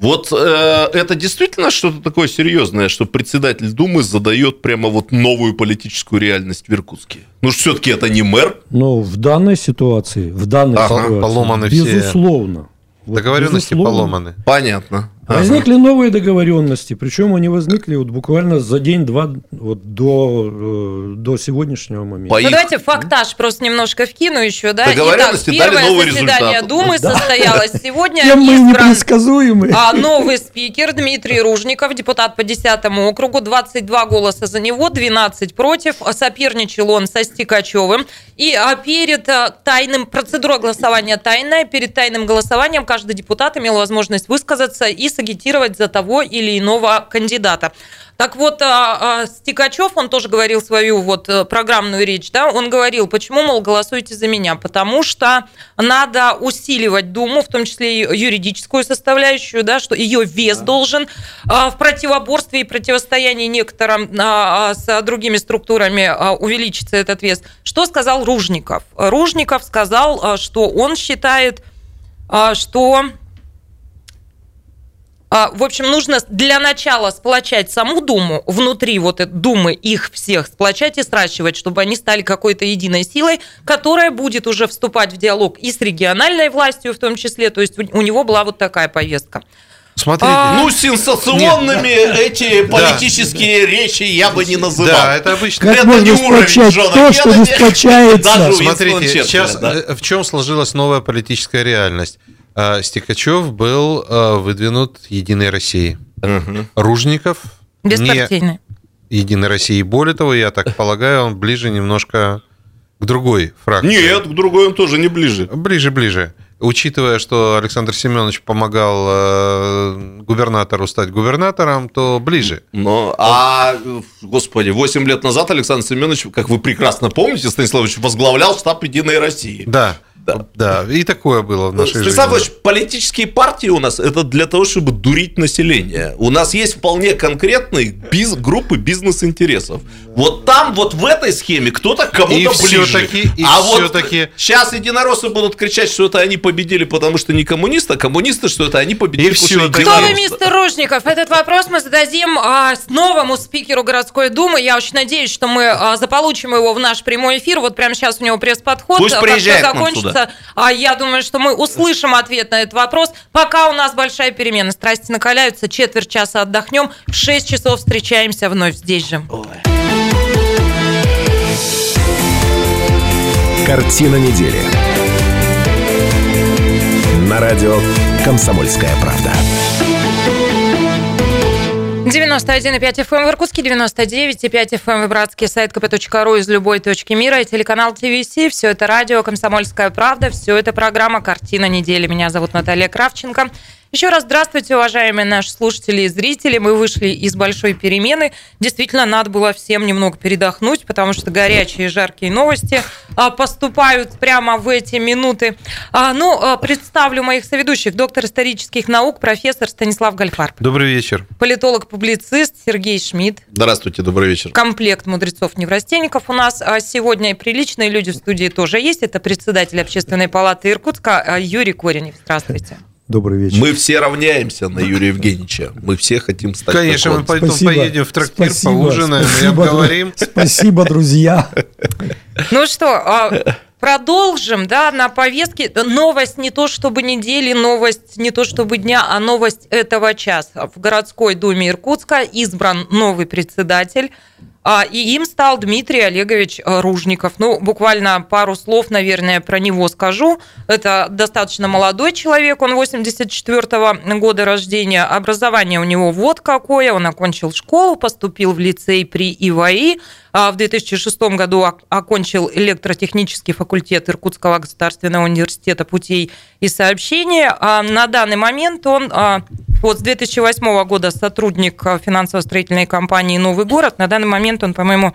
Вот э, это действительно что-то такое серьезное, что председатель Думы задает прямо вот новую политическую реальность в Иркутске. Ну, все-таки это не мэр. Ну, в данной ситуации, в данной ага, ситуации, поломаны безусловно. Все вот, Договоренности безусловно. поломаны. Понятно. Возникли новые договоренности, причем они возникли вот буквально за день-два вот до, э, до сегодняшнего момента. Ну, давайте фактаж просто немножко вкину еще, да? Договоренности Итак, первое дали заседание результат. Думы да. состоялось сегодня. Тем мы непредсказуемы. А новый спикер Дмитрий Ружников, депутат по 10 округу, 22 голоса за него, 12 против. Соперничал он со Стикачевым. И а, перед а, тайным, процедура голосования тайная, перед тайным голосованием каждый депутат имел возможность высказаться и сагитировать за того или иного кандидата. Так вот, а, а, Стикачев, он тоже говорил свою вот э, программную речь, да, он говорил, почему, мол, голосуйте за меня, потому что надо усиливать Думу, в том числе и юридическую составляющую, да, что ее вес должен а, в противоборстве и противостоянии некоторым с другими структурами увеличиться этот вес. Что сказал Ружников? Ружников сказал, что он считает, что в общем, нужно для начала сплочать саму Думу, внутри вот этой Думы их всех сплочать и сращивать, чтобы они стали какой-то единой силой, которая будет уже вступать в диалог и с региональной властью в том числе. То есть у него была вот такая повестка. Смотрите. А... Ну, сенсационными Нет. эти политические да. речи я бы не называл. Да, это обычно. Как это можно сплочать то, что не сплочается? Смотрите, сейчас да? Э, в чем сложилась новая политическая реальность? А, Стекачев был а, выдвинут Единой Россией. Угу. Ружников Беспартийный. не Единой России. Более того, я так полагаю, он ближе немножко к другой фракции. Нет, к другой он тоже не ближе. Ближе, ближе. Учитывая, что Александр Семенович помогал э, губернатору стать губернатором, то ближе. Но, а, господи, 8 лет назад Александр Семенович, как вы прекрасно помните, Станиславович, возглавлял штаб Единой России. Да. Да. да, и такое было в нашей Станислав жизни. политические партии у нас это для того, чтобы дурить население. У нас есть вполне конкретные биз, группы бизнес-интересов. Вот там, вот в этой схеме кто-то кому-то ближе. И а вот таки... сейчас единороссы будут кричать, что это они победили, потому что не коммунисты, а коммунисты, что это они победили. И все Кто вы, мистер Ружников? Этот вопрос мы зададим а, новому спикеру городской думы. Я очень надеюсь, что мы а, заполучим его в наш прямой эфир. Вот прямо сейчас у него пресс-подход. Пусть приезжает как закончится, да. А я думаю, что мы услышим ответ на этот вопрос. Пока у нас большая перемена. Страсти накаляются. Четверть часа отдохнем. В 6 часов встречаемся вновь здесь же. Картина недели. На радио «Комсомольская правда». 91,5 FM эм в Иркутске, 99,5 FM эм в Братске, сайт kp.ru из любой точки мира и телеканал ТВС. Все это радио «Комсомольская правда», все это программа «Картина недели». Меня зовут Наталья Кравченко. Еще раз здравствуйте, уважаемые наши слушатели и зрители. Мы вышли из большой перемены. Действительно, надо было всем немного передохнуть, потому что горячие и жаркие новости а, поступают прямо в эти минуты. А, ну, а, представлю моих соведущих. Доктор исторических наук, профессор Станислав Гальфарб. Добрый вечер. Политолог-публицист Сергей Шмидт. Здравствуйте, добрый вечер. Комплект мудрецов-неврастенников у нас сегодня и приличные люди в студии тоже есть. Это председатель Общественной палаты Иркутска Юрий Коренев. Здравствуйте. Добрый вечер. Мы все равняемся на Юрия Евгеньевича. Мы все хотим стать Конечно, мы потом спасибо. поедем в трактир, спасибо. поужинаем спасибо, и обговорим. Спасибо, друзья. Ну что, а, продолжим, да, на повестке. Новость не то чтобы недели, новость не то чтобы дня, а новость этого часа. В городской думе Иркутска избран новый председатель и им стал Дмитрий Олегович э, Ружников. Ну, буквально пару слов, наверное, про него скажу. Это достаточно молодой человек, он 84 года рождения. Образование у него вот какое. Он окончил школу, поступил в лицей при ИВАИ. А в 2006 году окончил электротехнический факультет Иркутского государственного университета путей и сообщений. А на данный момент он вот с 2008 года сотрудник финансово-строительной компании «Новый город». На данный момент он, по-моему,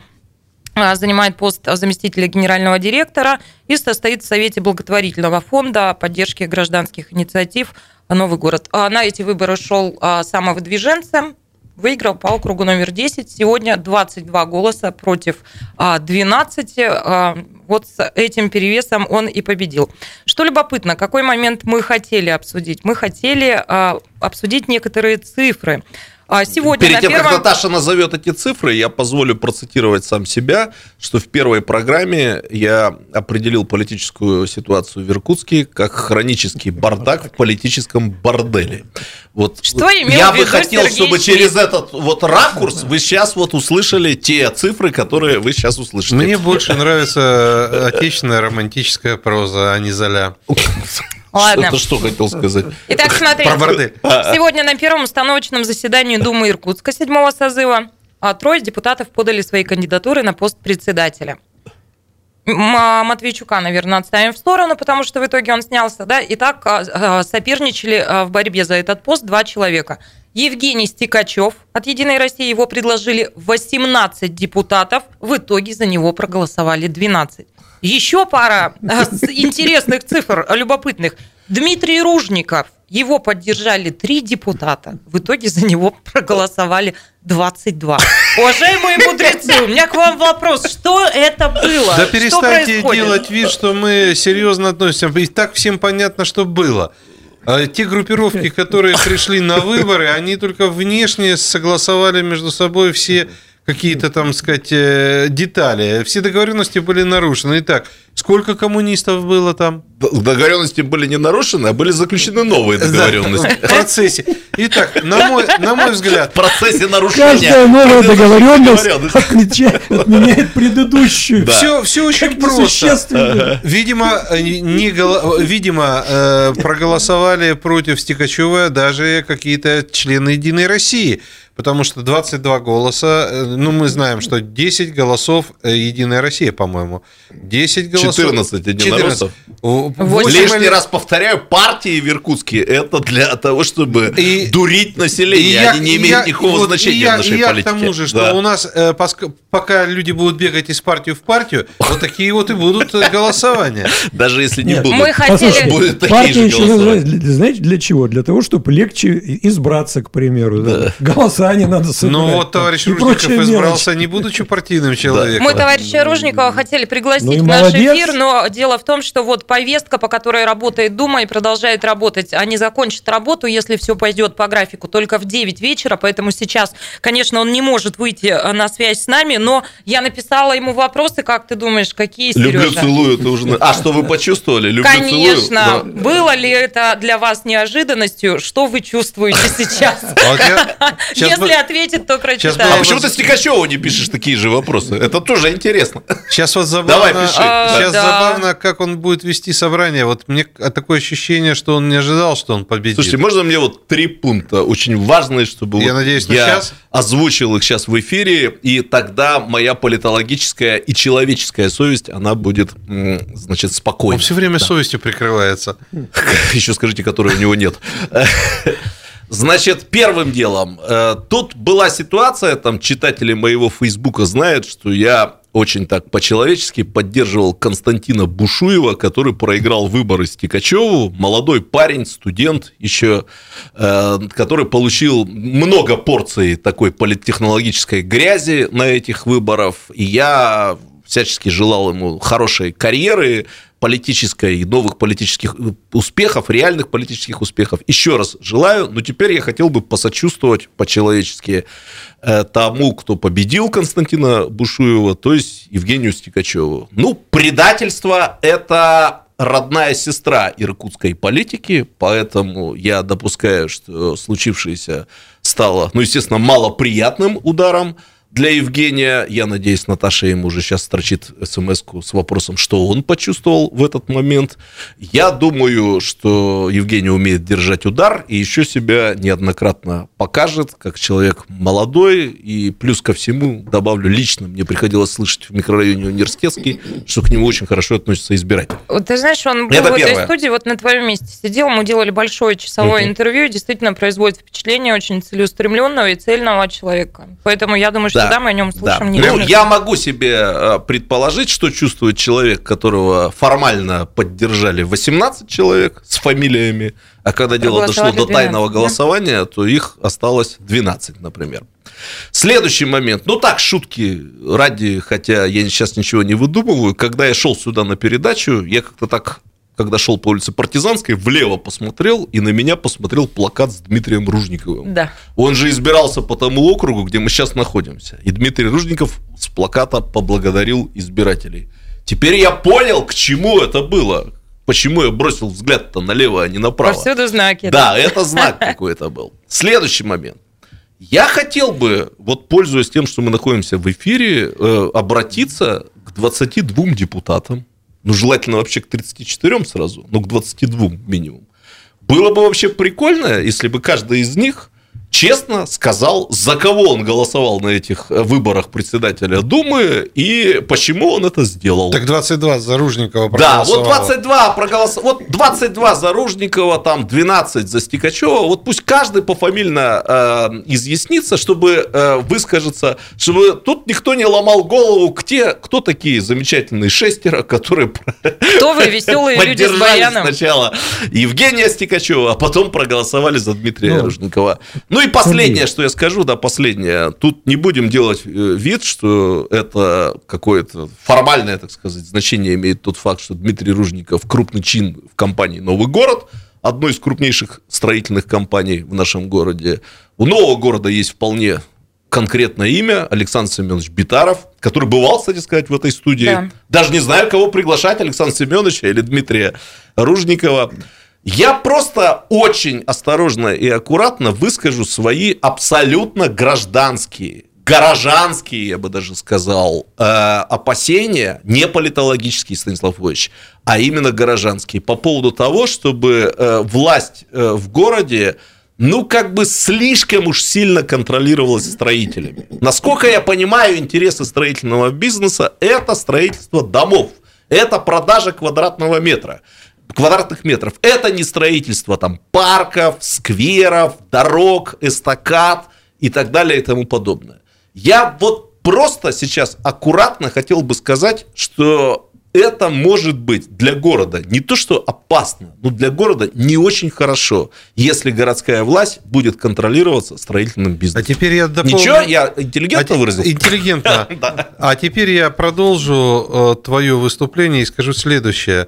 а, занимает пост заместителя генерального директора и состоит в Совете благотворительного фонда поддержки гражданских инициатив «Новый город». А на эти выборы шел а, самовыдвиженцем, выиграл по округу номер 10. Сегодня 22 голоса против 12. Вот с этим перевесом он и победил. Что любопытно, какой момент мы хотели обсудить? Мы хотели обсудить некоторые цифры. А сегодня Перед тем, первом... как Наташа назовет эти цифры, я позволю процитировать сам себя, что в первой программе я определил политическую ситуацию в Иркутске как хронический бардак в политическом борделе. Вот что я бы хотел, Сергей чтобы через этот вот ракурс вы сейчас вот услышали те цифры, которые вы сейчас услышите. Мне больше нравится отечественная романтическая проза, а не Золя. Ладно. Это что хотел сказать? Итак, смотрите. Сегодня на первом установочном заседании Думы Иркутска седьмого созыва а, трое депутатов подали свои кандидатуры на пост председателя. Матвейчука, наверное, отставим в сторону, потому что в итоге он снялся. Да? Итак, а, соперничали в борьбе за этот пост два человека. Евгений Стекачев от «Единой России» его предложили 18 депутатов, в итоге за него проголосовали 12. Еще пара э, интересных цифр, любопытных. Дмитрий Ружников, его поддержали три депутата. В итоге за него проголосовали 22. Уважаемые мудрецы, у меня к вам вопрос. Что это было? Да перестаньте делать вид, что мы серьезно относимся. И так всем понятно, что было. А те группировки, которые пришли на выборы, они только внешне согласовали между собой все какие-то там, сказать, э, детали. Все договоренности были нарушены. Итак, сколько коммунистов было там? Договоренности были не нарушены, а были заключены новые договоренности. В процессе. Итак, на мой, на мой взгляд... В процессе нарушения. Каждая новая договоренность отменяет предыдущую. Да. Все, все очень просто. Видимо, не, видимо, э, проголосовали против Стекачева даже какие-то члены Единой России потому что 22 голоса, э, ну, мы знаем, что 10 голосов э, Единая Россия, по-моему. 10 голосов... 14 единороссов. 14. Лишний или... раз повторяю, партии в Иркутске это для того, чтобы и, дурить население. И я, Они не имеют я, никакого вот значения я, в нашей я политике. к тому же, что да. у нас, э, пока люди будут бегать из партии в партию, вот такие вот и будут голосования. Даже если не будут. Мы хотели... Будут партия еще, знаете, для чего? Для того, чтобы легче избраться, к примеру. Голоса не надо собирать. Ну вот товарищ Ружников избрался, не будучи партийным человеком. Мы товарища Ружникова хотели пригласить ну в наш эфир, но дело в том, что вот повестка, по которой работает Дума и продолжает работать, они закончат работу, если все пойдет по графику, только в 9 вечера, поэтому сейчас, конечно, он не может выйти э, на связь с нами, но я написала ему вопросы, как ты думаешь, какие, Сережа? Люблю, целую, ты уже... А что вы почувствовали? Люблю, Конечно. Целую? Да. Было ли это для вас неожиданностью? Что вы чувствуете сейчас? Если ответит, то прочитаем. А почему ты Стекачеву не пишешь такие же вопросы? Это тоже интересно. Сейчас вот забавно, Давай, пиши. Сейчас да. забавно, как он будет вести собрание. Вот мне такое ощущение, что он не ожидал, что он победит. Слушайте, можно мне вот три пункта очень важные, чтобы я, вот надеюсь, я сейчас? озвучил их сейчас в эфире, и тогда моя политологическая и человеческая совесть, она будет, значит, спокойна. Он все время да. совестью прикрывается. Еще скажите, которой у него нет. Значит, первым делом, э, тут была ситуация, там читатели моего Фейсбука знают, что я очень так по-человечески поддерживал Константина Бушуева, который проиграл выборы Стекачеву, молодой парень, студент еще, э, который получил много порций такой политтехнологической грязи на этих выборах, и я всячески желал ему хорошей карьеры, политической, новых политических э, успехов, реальных политических успехов. Еще раз желаю, но теперь я хотел бы посочувствовать по-человечески э, тому, кто победил Константина Бушуева, то есть Евгению Стекачеву. Ну, предательство – это родная сестра иркутской политики, поэтому я допускаю, что случившееся стало, ну, естественно, малоприятным ударом для Евгения. Я надеюсь, Наташа ему уже сейчас строчит смс с вопросом, что он почувствовал в этот момент. Я думаю, что Евгений умеет держать удар и еще себя неоднократно покажет, как человек молодой. И плюс ко всему, добавлю лично, мне приходилось слышать в микрорайоне Университетский, что к нему очень хорошо относятся избиратели. Ты знаешь, он был Это в этой студии, вот на твоем месте сидел, мы делали большое часовое uh интервью, действительно производит впечатление очень целеустремленного и цельного человека. Поэтому я думаю, что да. всегда мы о нем слышим. Да. Не ну, я могу себе э, предположить, что чувствует человек, которого формально поддержали 18 человек с фамилиями, а когда дело дошло до тайного голосования, то их осталось 12, например. Следующий момент. Ну так, шутки ради, хотя я сейчас ничего не выдумываю. Когда я шел сюда на передачу, я как-то так когда шел по улице Партизанской, влево посмотрел, и на меня посмотрел плакат с Дмитрием Ружниковым. Да. Он же избирался по тому округу, где мы сейчас находимся. И Дмитрий Ружников с плаката поблагодарил избирателей. Теперь я понял, к чему это было. Почему я бросил взгляд-то налево, а не направо. Повсюду знаки. Да, это знак какой-то был. Следующий момент. Я хотел бы, вот пользуясь тем, что мы находимся в эфире, э, обратиться к 22 депутатам, ну, желательно вообще к 34 сразу, но к 22 минимум. Было бы вообще прикольно, если бы каждый из них честно сказал, за кого он голосовал на этих э, выборах председателя Думы и почему он это сделал. Так 22 за Ружникова Да, вот 22 проголосовал, вот 22 за Ружникова, там 12 за Стикачева, вот пусть каждый пофамильно э, изъяснится, чтобы э, выскажется, чтобы тут никто не ломал голову, где, кто такие замечательные шестеро, которые кто вы, веселые люди с баяном. сначала Евгения Стикачева, а потом проголосовали за Дмитрия ну, Ружникова. Ну, ну и последнее, что я скажу, да, последнее. Тут не будем делать э, вид, что это какое-то формальное, так сказать, значение имеет тот факт, что Дмитрий Ружников крупный чин в компании «Новый город», одной из крупнейших строительных компаний в нашем городе. У нового города есть вполне конкретное имя Александр Семенович Битаров, который бывал, кстати сказать, в этой студии. Да. Даже не знаю, кого приглашать, Александра Семеновича или Дмитрия Ружникова. Я просто очень осторожно и аккуратно выскажу свои абсолютно гражданские, горожанские, я бы даже сказал, э, опасения, не политологические, Станислав Ильич, а именно горожанские, по поводу того, чтобы э, власть э, в городе ну, как бы слишком уж сильно контролировалась строителями. Насколько я понимаю, интересы строительного бизнеса – это строительство домов, это продажа квадратного метра квадратных метров. Это не строительство там парков, скверов, дорог, эстакад и так далее и тому подобное. Я вот просто сейчас аккуратно хотел бы сказать, что это может быть для города не то, что опасно, но для города не очень хорошо, если городская власть будет контролироваться строительным бизнесом. А теперь я дополню... Ничего, я интеллигентно а выразился? Интеллигентно. А теперь я продолжу э, твое выступление и скажу следующее.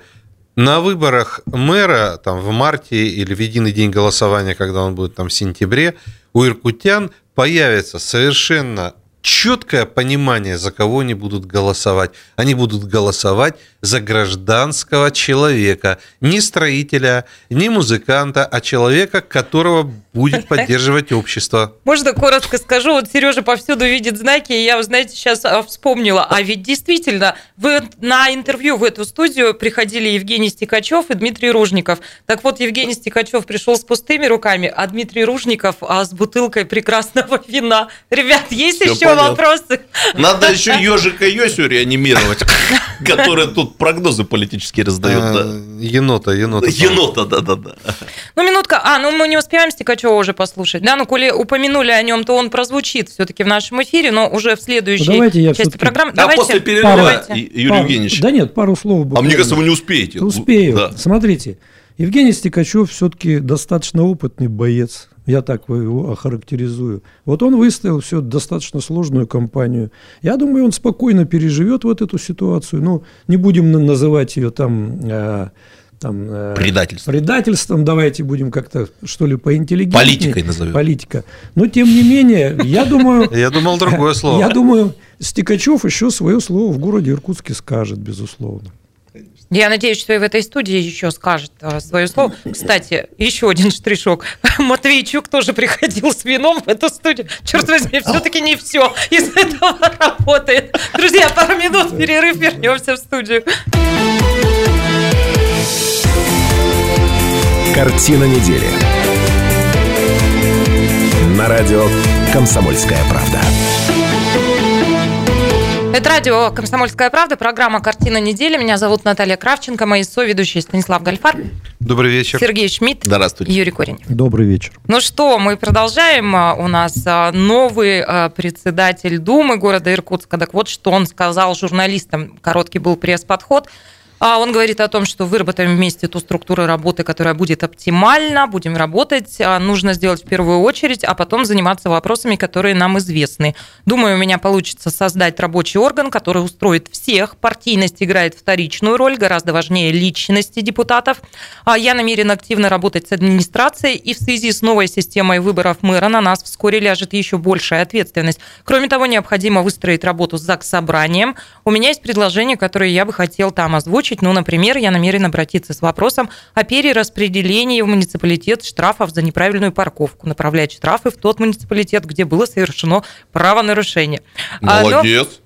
На выборах мэра там, в марте или в единый день голосования, когда он будет там в сентябре, у иркутян появится совершенно четкое понимание, за кого они будут голосовать. Они будут голосовать за гражданского человека, не строителя, не музыканта, а человека, которого будет поддерживать общество. Можно коротко скажу? Вот Сережа повсюду видит знаки, и я, знаете, сейчас а, вспомнила. А ведь действительно, вы на интервью в эту студию приходили Евгений Стекачев и Дмитрий Ружников. Так вот, Евгений Стекачев пришел с пустыми руками, а Дмитрий Ружников а с бутылкой прекрасного вина. Ребят, есть Все еще понятно. вопросы? Надо еще ежика Йосю реанимировать, который тут прогнозы политические раздает. А, енота, енота. Енота, да-да-да. Ну, минутка. А, ну мы не успеваем Стекачев Горбачева уже послушать. Да, ну, коли упомянули о нем, то он прозвучит все-таки в нашем эфире, но уже в следующей ну, давайте я части программы. А давайте. после перерыва, давайте. Юрий пару, Евгеньевич. Да нет, пару слов. Буквально. А мне кажется, вы не успеете. Успею. Да. Смотрите, Евгений Стекачев все-таки достаточно опытный боец, я так его охарактеризую. Вот он выставил все достаточно сложную кампанию. Я думаю, он спокойно переживет вот эту ситуацию. Ну, не будем называть ее там... Э, там, э, предательством. предательством, давайте будем как-то, что ли, поинтеллигентнее. Политикой назовем. Политика. Но, тем не менее, я думаю... Я думал другое слово. Я думаю, Стекачев еще свое слово в городе Иркутске скажет, безусловно. Я надеюсь, что и в этой студии еще скажет а, свое слово. Кстати, еще один штришок. Матвейчук тоже приходил с вином в эту студию. Черт возьми, все-таки не все из этого работает. Друзья, пару минут перерыв, вернемся в студию. Картина недели. На радио «Комсомольская правда». Это радио «Комсомольская правда», программа «Картина недели». Меня зовут Наталья Кравченко, мои соведущие Станислав Гальфар. Добрый вечер. Сергей Шмидт. Здравствуйте. Юрий Корень. Добрый вечер. Ну что, мы продолжаем. У нас а, новый а, председатель Думы города Иркутска. Так вот, что он сказал журналистам. Короткий был пресс-подход. А он говорит о том, что выработаем вместе ту структуру работы, которая будет оптимальна, будем работать. А нужно сделать в первую очередь, а потом заниматься вопросами, которые нам известны. Думаю, у меня получится создать рабочий орган, который устроит всех. Партийность играет вторичную роль, гораздо важнее личности депутатов. А Я намерен активно работать с администрацией, и в связи с новой системой выборов мэра на нас вскоре ляжет еще большая ответственность. Кроме того, необходимо выстроить работу с ЗАГС собранием. У меня есть предложение, которое я бы хотел там озвучить озвучить. Ну, например, я намерен обратиться с вопросом о перераспределении в муниципалитет штрафов за неправильную парковку, направлять штрафы в тот муниципалитет, где было совершено правонарушение. Молодец.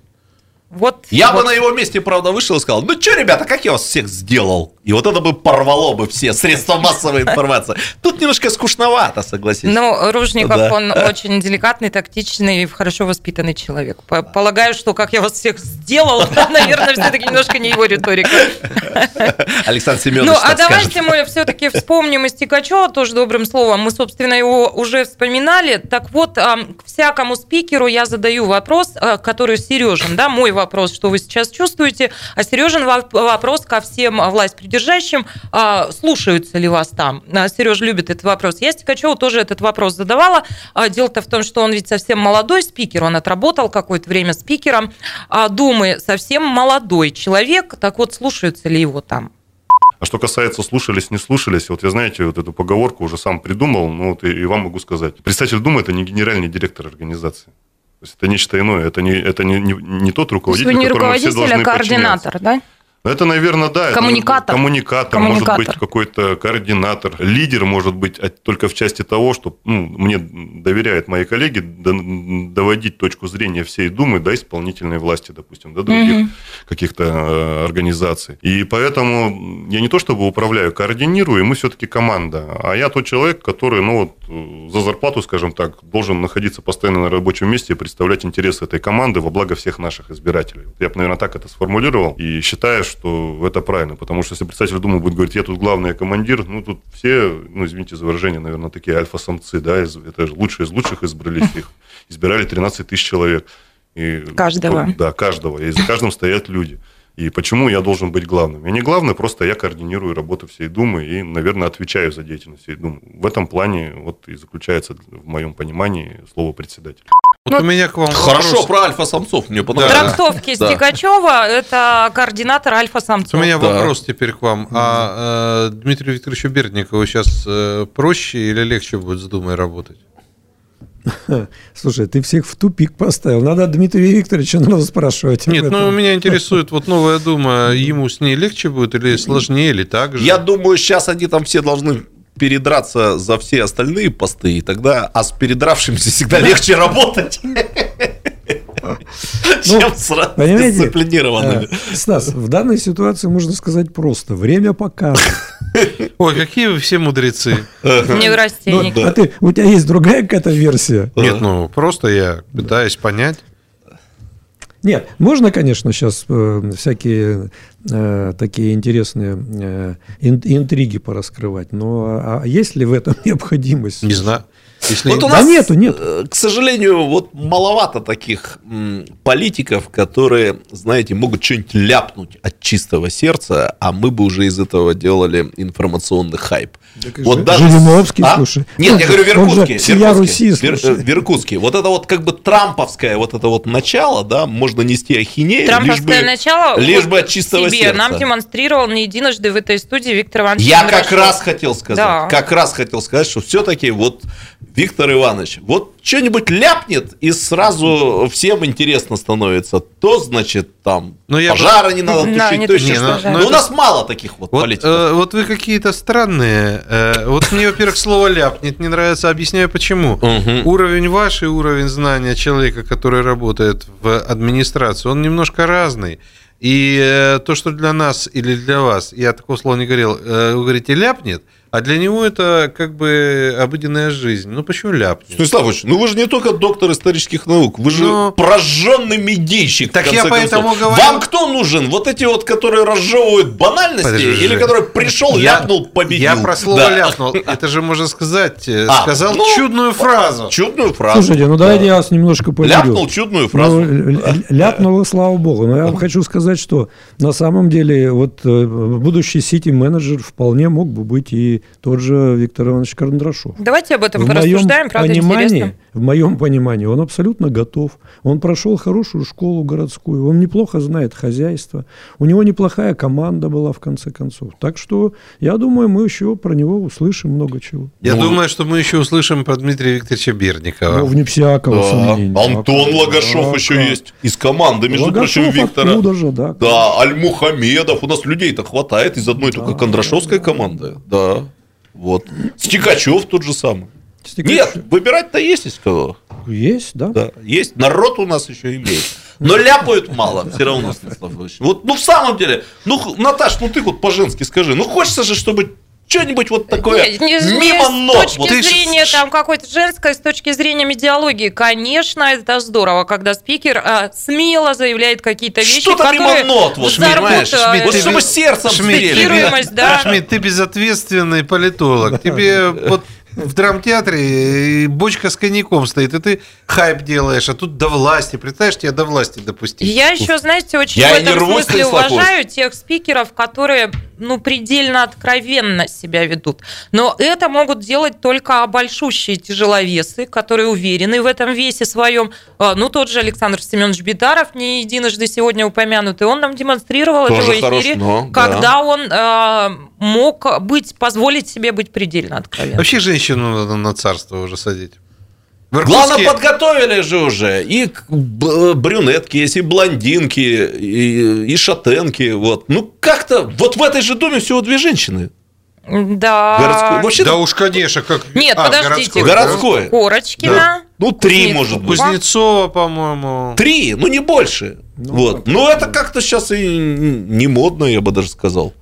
Вот, я вот. бы на его месте, правда, вышел и сказал, ну что, ребята, как я вас всех сделал? И вот это бы порвало бы все средства массовой информации. Тут немножко скучновато, согласитесь. Ну, Ружников, да. он очень деликатный, тактичный и хорошо воспитанный человек. Полагаю, что как я вас всех сделал, наверное, все-таки немножко не его риторика. Александр Семенович Ну, а давайте мы все-таки вспомним Истикачева тоже добрым словом. Мы, собственно, его уже вспоминали. Так вот, к всякому спикеру я задаю вопрос, а, который Сережин, да, мой вопрос, что вы сейчас чувствуете, а Сережин вопрос ко всем власть придержащим, а, слушаются ли вас там. А, Сережа любит этот вопрос. Я Стекачеву тоже этот вопрос задавала. А, дело-то в том, что он ведь совсем молодой спикер, он отработал какое-то время спикером Думы, совсем молодой человек, так вот, слушаются ли его там? А что касается слушались, не слушались, вот я, знаете, вот эту поговорку уже сам придумал, ну вот и, и вам могу сказать. Представитель Думы – это не генеральный директор организации. То есть это нечто иное, это не, это не, не, не тот руководитель, То есть вы не руководитель, а координатор, да? Это, наверное, да. Коммуникатор. Это, коммуникатор, коммуникатор, может быть какой-то координатор. Лидер может быть только в части того, что ну, мне доверяют мои коллеги доводить точку зрения всей Думы до исполнительной власти, допустим, до других угу. каких-то э, организаций. И поэтому я не то чтобы управляю, координирую, мы все-таки команда. А я тот человек, который, ну вот, э, за зарплату, скажем так, должен находиться постоянно на рабочем месте и представлять интересы этой команды во благо всех наших избирателей. Я бы, наверное, так это сформулировал. И считаю, что что это правильно, потому что если представитель Думы будет говорить, я тут главный командир, ну, тут все, ну, извините за выражение, наверное, такие альфа-самцы, да, это лучшие из лучших избрались, их избирали 13 тысяч человек. И, каждого. Да, каждого, и за каждым стоят люди. И почему я должен быть главным? Я не главный, просто я координирую работу всей Думы и, наверное, отвечаю за деятельность всей Думы. В этом плане вот и заключается, в моем понимании, слово председатель. Вот ну, у меня к вам Хорошо вопрос. про альфа-самцов мне понравилось. Трактовки да. Стекачева – это координатор альфа-самцов. У меня да. вопрос теперь к вам. А э, Дмитрию Викторовичу Бердникову сейчас э, проще или легче будет с Думой работать? Слушай, ты всех в тупик поставил. Надо Дмитрия Викторовича надо спрашивать. Нет, ну меня интересует вот новая дума. Ему с ней легче будет или сложнее, или так же? Я думаю, сейчас они там все должны передраться за все остальные посты, и тогда, а с передравшимся всегда легче работать. Ну, чем с дисциплинированными. Э, Стас, в данной ситуации можно сказать просто. Время покажет. Ой, какие вы все мудрецы. Неврастенники. Ну, а ты, у тебя есть другая какая-то версия? Нет, ну, просто я пытаюсь понять. Нет, можно, конечно, сейчас э, всякие э, такие интересные э, ин, интриги пораскрывать, но а, а есть ли в этом необходимость? Не знаю. Если... Вот у нас, да нету, нет. Э, к сожалению, вот маловато таких политиков, которые, знаете, могут что-нибудь ляпнуть от чистого сердца, а мы бы уже из этого делали информационный хайп. Вот даже... Жириновский, а? слушай. Нет, я говорю Веркутский. Веркутский, Вер, э, Веркутский. Вот это вот как бы трамповское вот это вот начало, да, можно нести ахинею. Трамповское лишь бы, начало лишь бы от чистого себе сердца. нам демонстрировал не единожды в этой студии Виктор Иванович Я Кондрашов. как раз хотел сказать, да. как раз хотел сказать, что все-таки вот Виктор Иванович, вот что-нибудь ляпнет, и сразу всем интересно становится. То, значит, там но ну, пожара я... не надо тушить, да, то еще что. Но, но, но у нас мало таких вот, вот политиков. Э, вот вы какие-то странные. Э, вот мне, во-первых, слово ляпнет не нравится, объясняю почему. Угу. Уровень ваш и уровень знания человека, который работает в администрации, он немножко разный. И э, то, что для нас или для вас, я такого слова не говорил, э, вы говорите ляпнет – а для него это как бы обыденная жизнь. Ну почему ляпнет? Станислав ну вы же не только доктор исторических наук, вы же Но... прожженный медийщик. Так я поэтому концов. говорю. Вам кто нужен? Вот эти вот, которые разжевывают банальности, Подожди. или который пришел, я, ляпнул, победил? Я про слово да. ляпнул. Это же можно сказать. Э, а, сказал ну, чудную фразу. Чудную фразу. Слушайте, ну давайте да. я вас немножко поделю. Ляпнул чудную фразу. Ну, ляпнул, слава богу. Но я вам хочу сказать, что на самом деле вот э, будущий сити-менеджер вполне мог бы быть и тот же Виктор Иванович Карандрашов. Давайте об этом в порассуждаем, правда, понимании, интересно. В моем понимании он абсолютно готов. Он прошел хорошую школу городскую, он неплохо знает хозяйство, у него неплохая команда была, в конце концов. Так что, я думаю, мы еще про него услышим много чего. Я ну, думаю, что мы еще услышим про Дмитрия Викторовича Берникова. Ну, вне всякого да. сомнения. Антон Лагашов да, еще да. есть из команды, между Лагашов прочим, Виктора. Же, да, да, Аль-Мухамедов. У нас людей-то хватает из одной да, только Кондрашовской да, команды. Да. Вот. Стикачев тот же самый. Стикачев. Нет, выбирать-то есть из кого. Есть, да. да. Есть. Народ у нас еще имеет. Но ляпают мало, все равно, Станислав Вот, ну, в самом деле, ну, Наташ, ну ты вот по-женски скажи, ну, хочется же, чтобы что-нибудь вот такое не, не, мимо не ног. С точки вот. зрения ты... там какой-то женской, с точки зрения медиалогии, конечно, это здорово, когда спикер а, смело заявляет какие-то вещи, Что-то которые мимо нот, вот, взорвут, Шмидт, вот чтобы сердцем Шмидт, да. Шмидт, ты безответственный политолог. Тебе вот в драмтеатре бочка с коньяком стоит, и ты хайп делаешь, а тут до власти. Представляешь, тебя до власти допустить. Я еще, знаете, очень Я в этом смысле уважаю тех спикеров, которые ну, предельно откровенно себя ведут. Но это могут делать только большущие тяжеловесы, которые уверены в этом весе своем. А, ну, тот же Александр Семенович Бедаров, не единожды сегодня упомянутый, он нам демонстрировал Тоже это в эфире, хорош, но, когда да. он э, мог быть, позволить себе быть предельно откровенным. Вообще женщину надо на царство уже садить. Главное, подготовили же уже. И брюнетки есть, и блондинки, и, и шатенки. Вот. Ну, как-то вот в этой же доме всего две женщины. Да. Городской. Вообще, да уж, конечно, как... Нет, а, подождите. Городской. Корочкина. Да. Ну, три, Кузнецова. может быть. Кузнецова, по-моему. Три, ну не больше. Ну, вот. Но это как-то сейчас и не модно, я бы даже сказал.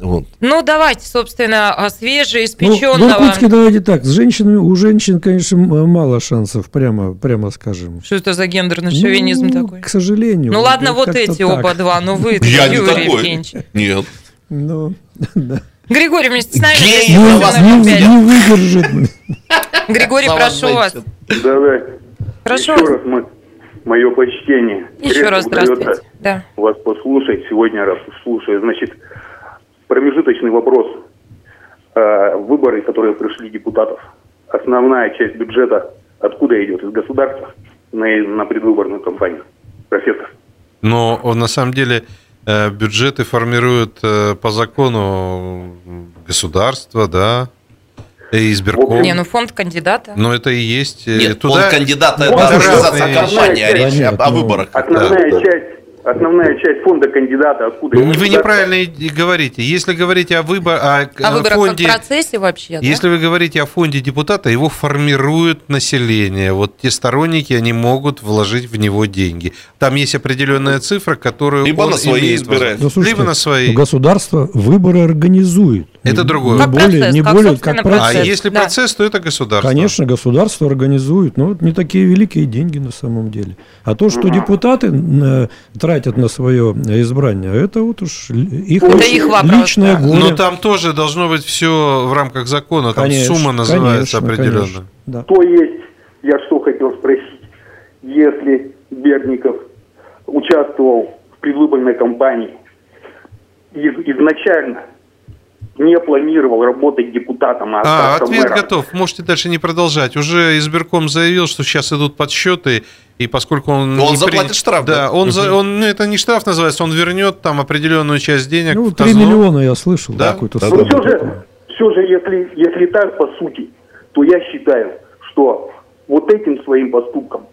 Вот. Ну, давайте, собственно, свежеиспеченного. Ну, в Иркутске давайте так. С женщинами, у женщин, конечно, мало шансов, прямо, прямо скажем. Что это за гендерный шовинизм ну, такой? К сожалению. Ну, ладно, вот эти так. оба два, ну вы, Я Юрий не такой. Евгеньевич. Нет. Ну, да. Григорий вместе с нами. Гей не, не выдержит. Григорий, прошу вас. Давай. Прошу Еще раз мы, мое почтение. Еще раз здравствуйте. Да. Вас послушать. Сегодня раз слушаю. Значит, Промежуточный вопрос. Э, выборы, которые пришли депутатов, основная часть бюджета откуда идет? Из государства на, на предвыборную кампанию? Профессор. Но на самом деле э, бюджеты формируют э, по закону государство, да, и избирком. Не, ну фонд кандидата. Но это и есть. Нет, Туда... фонд кандидата это разные... кампания, речь об, о выборах. Основная да. часть основная часть фонда кандидата откуда? Вы неправильно говорите. Если говорите о, выбор, о, о выборах фонде, в процессе вообще, Если да? вы говорите о фонде депутата, его формирует население. Вот те сторонники, они могут вложить в него деньги. Там есть определенная цифра, которую Либо он на свои избирает. Ну, слушайте, Либо на свои. Государство выборы организует. Это другое. Не как более, процесс, не как, более, как процесс. А если да. процесс, то это государство. Конечно, государство организует. Но вот не такие великие деньги на самом деле. А то, что угу. депутаты э, тратят на свое избрание, это вот уж их, это их личное вопрос, горе. Но там тоже должно быть все в рамках закона, там конечно, сумма называется конечно, определенно. Конечно, да. То есть, я что хотел спросить, если Берников участвовал в предвыборной кампании изначально не планировал работать депутатом, а А, ответ мэром. готов. Можете дальше не продолжать. Уже избирком заявил, что сейчас идут подсчеты, и поскольку он... Он заплатит при... штраф, да? Да, он, угу. за... он, ну, это не штраф называется, он вернет там определенную часть денег. Ну, 3 миллиона я слышал. Да? Какой-то да, ну, все же, все же если, если так, по сути, то я считаю, что вот этим своим поступком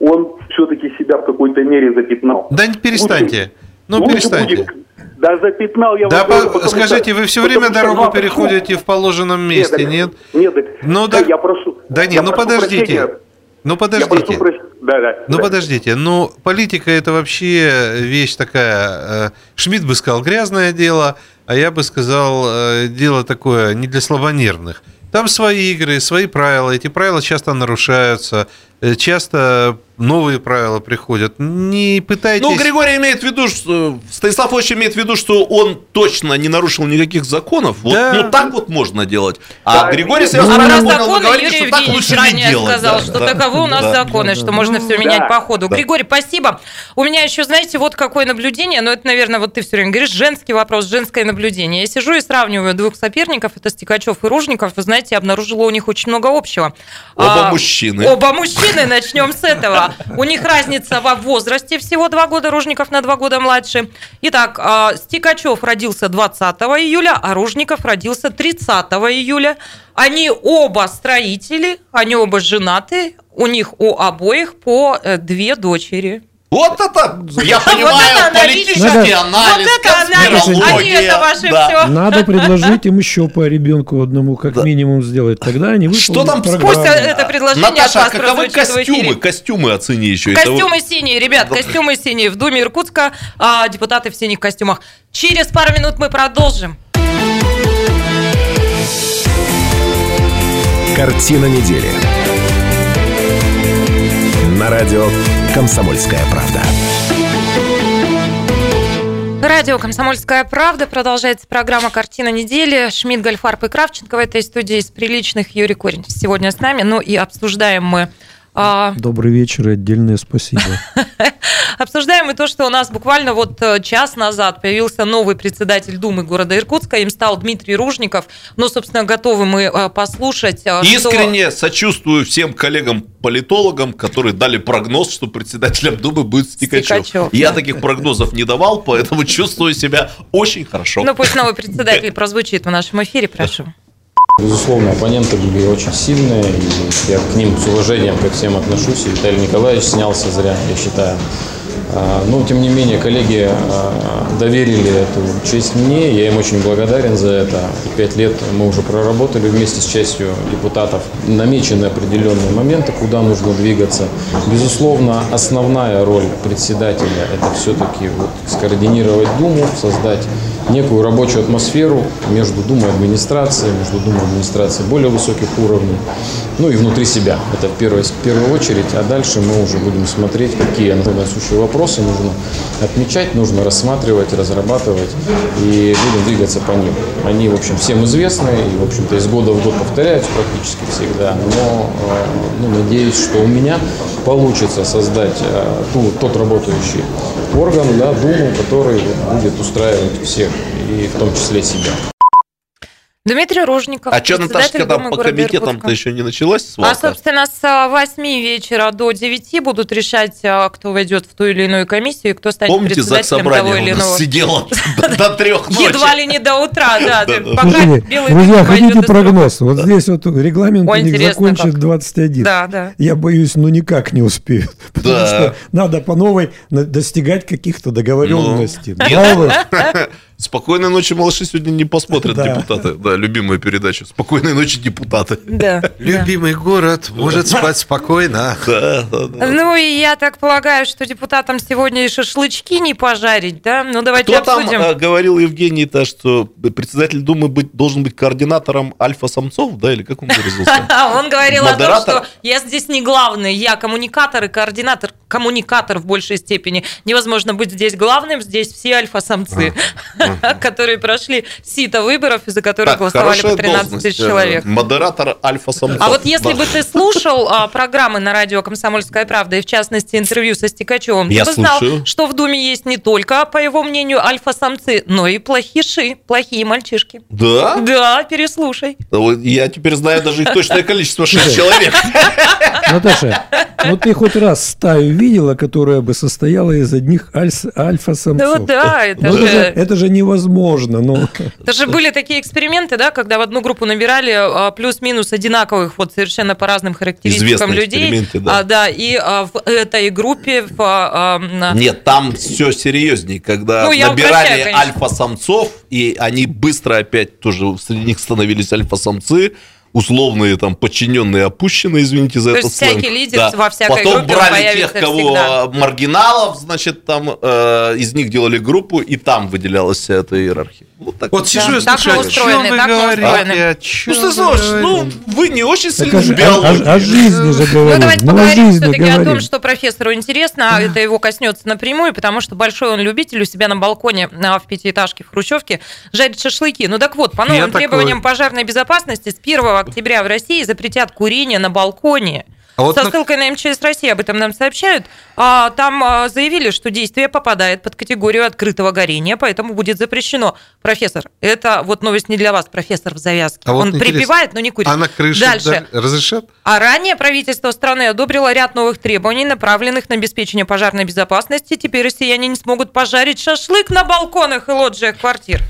он все-таки себя в какой-то мере запятнал. Да не перестаньте. Лучше, ну, лучше перестаньте. Будет, да запятнал я Да по, скажите, вы все время дорогу что, переходите в положенном месте, нет? Нет, нет. Ну, да, я прошу. Да нет, ну подождите. Прощения. Ну подождите. Прошу, да, да. Ну да. подождите. Ну политика это вообще вещь такая. Э, Шмидт бы сказал грязное дело, а я бы сказал э, дело такое не для слабонервных. Там свои игры, свои правила. Эти правила часто нарушаются. Э, часто новые правила приходят. Не пытайтесь... Ну, Григорий имеет в виду, что... Станислав очень имеет в виду, что он точно не нарушил никаких законов. Вот, да. Ну, так вот можно делать. А да. Григорий Сергеевич, ну, раз законы, говорит, Юрий что так лучше не делать. сказал, да, что да, таковы у нас да, законы, да, что да. можно все менять да. по ходу. Да. Григорий, спасибо. У меня еще, знаете, вот какое наблюдение, но это, наверное, вот ты все время говоришь, женский вопрос, женское наблюдение. Я сижу и сравниваю двух соперников, это Стекачев и Ружников, вы знаете, я обнаружила у них очень много общего. Оба а, мужчины. Оба мужчины, начнем с этого. У них разница во возрасте всего два года, Ружников на два года младше. Итак, а, Стикачев родился 20 июля, а Ружников родился 30 июля. Они оба строители, они оба женаты, у них у обоих по э, две дочери. Вот это, я понимаю, политический анализ, это анализ, а да. все. Надо предложить им еще по ребенку одному, как минимум, сделать. Тогда они Что там. Пусть это предложение Наташа, от вас а каковы костюмы? Костюмы оцени еще. Костюмы синие, ребят, костюмы синие. В Думе Иркутска а, депутаты в синих костюмах. Через пару минут мы продолжим. Картина недели. На радио «Комсомольская правда». Радио «Комсомольская правда». Продолжается программа «Картина недели». Шмидт, Гольфарб и Кравченко в этой студии из приличных. Юрий Корень сегодня с нами. Ну и обсуждаем мы Добрый вечер и отдельное спасибо. Обсуждаем мы то, что у нас буквально вот э, час назад появился новый председатель Думы города Иркутска, им стал Дмитрий Ружников. Ну, собственно, готовы мы э, послушать. Э, Искренне что... сочувствую всем коллегам-политологам, которые дали прогноз, что председателем Думы будет Стикачев. Стикачев Я да. таких прогнозов не давал, поэтому чувствую себя очень хорошо. Ну, пусть новый председатель прозвучит в нашем эфире, прошу. Безусловно, оппоненты были очень сильные, и я к ним с уважением ко всем отношусь. И Виталий Николаевич снялся зря, я считаю. А, но, тем не менее, коллеги а, доверили эту честь мне, я им очень благодарен за это. Пять лет мы уже проработали вместе с частью депутатов. Намечены определенные моменты, куда нужно двигаться. Безусловно, основная роль председателя – это все-таки вот скоординировать Думу, создать некую рабочую атмосферу между Думой и администрацией, между Думой и администрацией более высоких уровней, ну и внутри себя. Это в первую, в первую очередь, а дальше мы уже будем смотреть, какие насущие вопросы нужно отмечать, нужно рассматривать, разрабатывать и будем двигаться по ним. Они, в общем, всем известны и, в общем-то, из года в год повторяются практически всегда, но э, ну, надеюсь, что у меня получится создать э, ту, тот работающий орган, да, Думу, который будет устраивать всех, и в том числе себя. Дмитрий Рожников. А что, Наташка, там по комитетам-то еще не началась свалка? А, собственно, с 8 вечера до 9 будут решать, а, кто войдет в ту или иную комиссию и кто станет Помните, председателем того или иного. сидела до трех ночи. Едва ли не до утра, да. Друзья, хотите прогноз? Вот здесь вот регламент у них закончит 21. Да, да. Я боюсь, ну никак не успеют. Потому что надо по новой достигать каких-то договоренностей. Спокойной ночи, малыши, сегодня не посмотрят да. депутаты. Да, любимая передача. Спокойной ночи, депутаты. Да. Любимый город может спать спокойно. Да, да, да. Ну, и я так полагаю, что депутатам сегодня и шашлычки не пожарить, да? Ну, давайте Кто обсудим. там говорил Евгений-то, что председатель Думы быть, должен быть координатором альфа-самцов, да, или как он выразился? Он говорил о том, что я здесь не главный, я коммуникатор и координатор, коммуникатор в большей степени. Невозможно быть здесь главным, здесь все альфа-самцы. которые прошли сито выборов, из-за которых голосовали по 13 тысяч э, человек. Модератор альфа-самцов. А вот если бы ты слушал а, программы на радио «Комсомольская правда» и, в частности, интервью со Стекачевым, ты бы знал, что в Думе есть не только, по его мнению, альфа-самцы, но и плохиши, плохие мальчишки. Да? Да, переслушай. Я теперь знаю даже их точное количество, 6 человек. Наташа, вот ты хоть раз стаю видела, которая бы состояла из одних альфа-самцов? Ну да, это ну, же... Это же невозможно. Ну. Это же были такие эксперименты, да, когда в одну группу набирали а, плюс-минус одинаковых, вот совершенно по разным характеристикам людей. Да. А, да, и а, в этой группе... В, а, Нет, там все серьезнее, когда ну, набирали альфа-самцов, и они быстро опять тоже среди них становились альфа-самцы, условные там подчиненные опущены, извините за То это есть сленг. всякий лидер да. во всякой Потом группе брали тех, кого всегда. маргиналов, значит, там э, из них делали группу, и там выделялась вся эта иерархия. Вот, так вот сижу и слушаю, чем вы так говорите? Ну, что слушай, ну, вы не очень сильно в биологии. О, о, о жизни же говорим. Ну, давайте ну, поговорим все-таки о том, что профессору интересно, а это его коснется напрямую, потому что большой он любитель у себя на балконе в пятиэтажке в Хрущевке жарит шашлыки. Ну, так вот, по новым требованиям пожарной безопасности с 1 октября в России запретят курение на балконе. А вот Со на... ссылкой на МЧС России об этом нам сообщают. А, там а, заявили, что действие попадает под категорию открытого горения, поэтому будет запрещено. Профессор, это вот новость не для вас, профессор в завязке. А Он вот припевает, но не курит. А на крыше Дальше. Да, разрешат? А ранее правительство страны одобрило ряд новых требований, направленных на обеспечение пожарной безопасности. Теперь россияне не смогут пожарить шашлык на балконах и лоджиях квартир.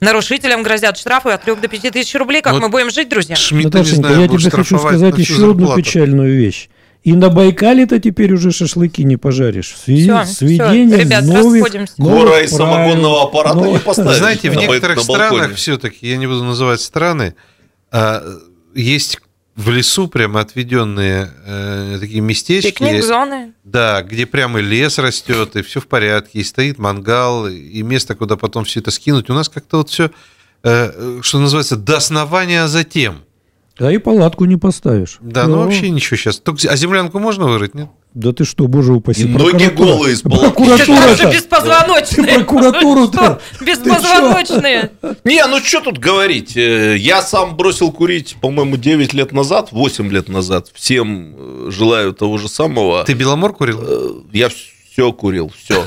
Нарушителям грозят штрафы от 3 до 5 тысяч рублей. Как вот мы будем жить, друзья? Шмидта, Наташенька, знаю, я тебе хочу сказать еще одну печальную вещь. И на Байкале-то теперь уже шашлыки не пожаришь. В связи все, с введением Ребят, новых, новых из самогонного аппарата но... не поставишь. Знаете, в некоторых странах все-таки, я не буду называть страны, а, есть в лесу прямо отведенные э, такие местечки. Пикник-зоны. Да, где прямо лес растет, и все в порядке, и стоит мангал, и место, куда потом все это скинуть. У нас как-то вот все, э, что называется, до основания, а затем. Да и палатку не поставишь. Да, ну, ну вообще ничего сейчас. Только, а землянку можно вырыть, нет? Да ты что, боже упаси. И ноги голые из Прокуратура Это беспозвоночные. Прокуратура-то. Беспозвоночные. Не, ну что тут говорить. Э, я сам бросил курить, по-моему, 9 лет назад, 8 лет назад. Всем э, желаю того же самого. Ты Беломор курил? Э, я все курил, все.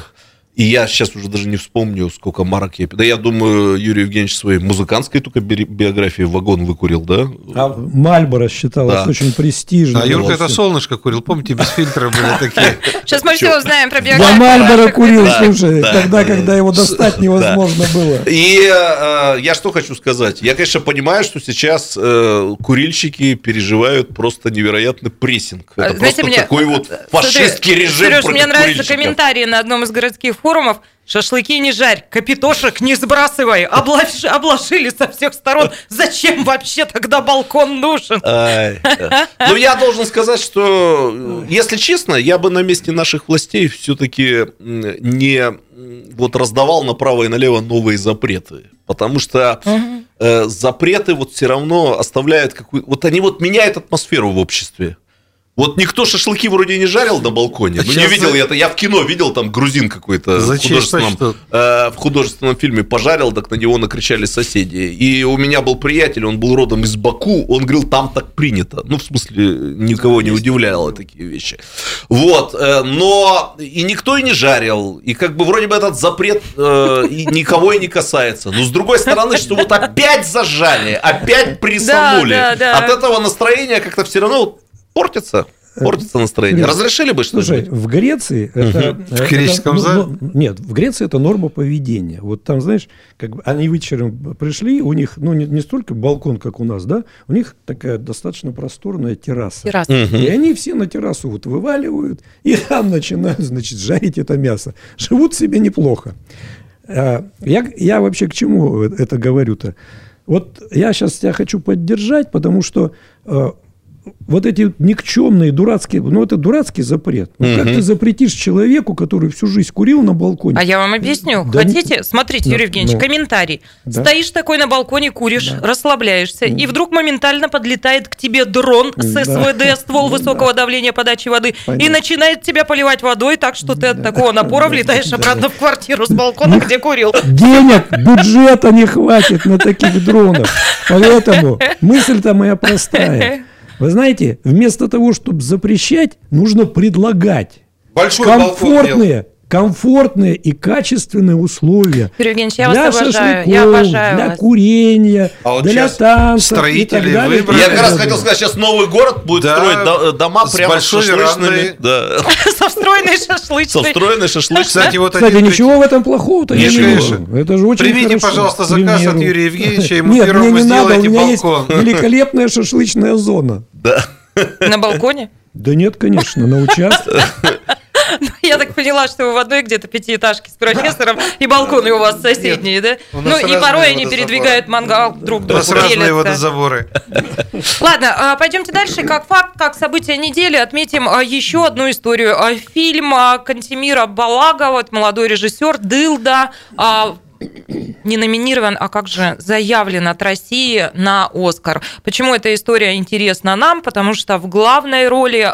И я сейчас уже даже не вспомню, сколько марок я... Да я думаю, Юрий Евгеньевич своей музыкантской только биографии вагон выкурил, да? А Мальборо считалось да. очень престижным. А Юрка это солнышко курил, помните, без фильтра были такие. Сейчас мы все узнаем про биографию. Я Мальборо курил, слушай, тогда, когда его достать невозможно было. И э, я что хочу сказать. Я, конечно, понимаю, что сейчас э, курильщики переживают просто невероятный прессинг. Это Знаете, просто такой вот фашистский режим Сереж, мне нравятся комментарии на одном из городских форумов. Шашлыки не жарь, капитошек не сбрасывай, облаж... обложили со всех сторон. Зачем вообще тогда балкон нужен? Ну, я должен сказать, что, если честно, я бы на месте наших властей все-таки не вот раздавал направо и налево новые запреты. Потому что э, запреты вот все равно оставляют какую... Вот они вот меняют атмосферу в обществе. Вот никто шашлыки вроде не жарил на балконе. Ну, не видел я это. Я в кино видел, там грузин какой-то в художественном, э, в художественном фильме пожарил, так на него накричали соседи. И у меня был приятель, он был родом из Баку, он говорил, там так принято. Ну, в смысле, никого не удивляло такие вещи. Вот, э, но и никто и не жарил. И как бы вроде бы этот запрет э, и никого и не касается. Но с другой стороны, что вот опять зажали, опять присанули. Да, да, да. От этого настроения как-то все равно портится. Портится настроение. Разрешили бы что-то? Слушай, в Греции это... В греческом это, ну, ну, Нет, в Греции это норма поведения. Вот там, знаешь, как бы они вечером пришли, у них, ну, не, не столько балкон, как у нас, да, у них такая достаточно просторная терраса. Терраса. И они все на террасу вот вываливают, и там начинают, значит, жарить это мясо. Живут себе неплохо. А, я, я вообще к чему это говорю-то? Вот я сейчас тебя хочу поддержать, потому что э, вот эти никчемные, дурацкие, ну это дурацкий запрет. Ну, как ты запретишь человеку, который всю жизнь курил на балконе? А я вам объясню. Да, Хотите? Смотрите, да, Юрий Евгеньевич, ну, комментарий. Да. Стоишь такой на балконе, куришь, да. расслабляешься, и вдруг моментально подлетает к тебе дрон с СВД, ствол высокого давления подачи воды, Понятно. и начинает тебя поливать водой так, что ты от такого напора влетаешь обратно в квартиру с балкона, где курил. Денег, бюджета не хватит на таких дронов. Поэтому мысль-то моя простая. Вы знаете, вместо того, чтобы запрещать, нужно предлагать Большой комфортные, комфортные и качественные условия. Юрий я для вас обожаю. Я обожаю для вас. курения, а вот для танцев строители и так далее. Я как раз хотел сказать, сейчас новый город будет да, строить дома с прямо с шашлычными. Да. Со встроенной шашлычной. Со встроенной шашлычной. Кстати, вот Кстати ничего в этом плохого-то не конечно. Это же очень Примите, пожалуйста, заказ от Юрия Евгеньевича, ему Нет, мне не надо, у меня есть великолепная шашлычная зона. Да. На балконе? Да нет, конечно, на участке. Я так поняла, что вы в одной где-то пятиэтажке с профессором, и балконы у вас соседние, да? Ну, и порой они передвигают мангал друг другу. У нас разные водозаборы. Ладно, а, пойдемте дальше. Как факт, как событие недели, отметим а, еще одну историю. Фильм Кантемира Балага, молодой режиссер, Дылда, не номинирован, а как же заявлен от России на Оскар. Почему эта история интересна нам? Потому что в главной роли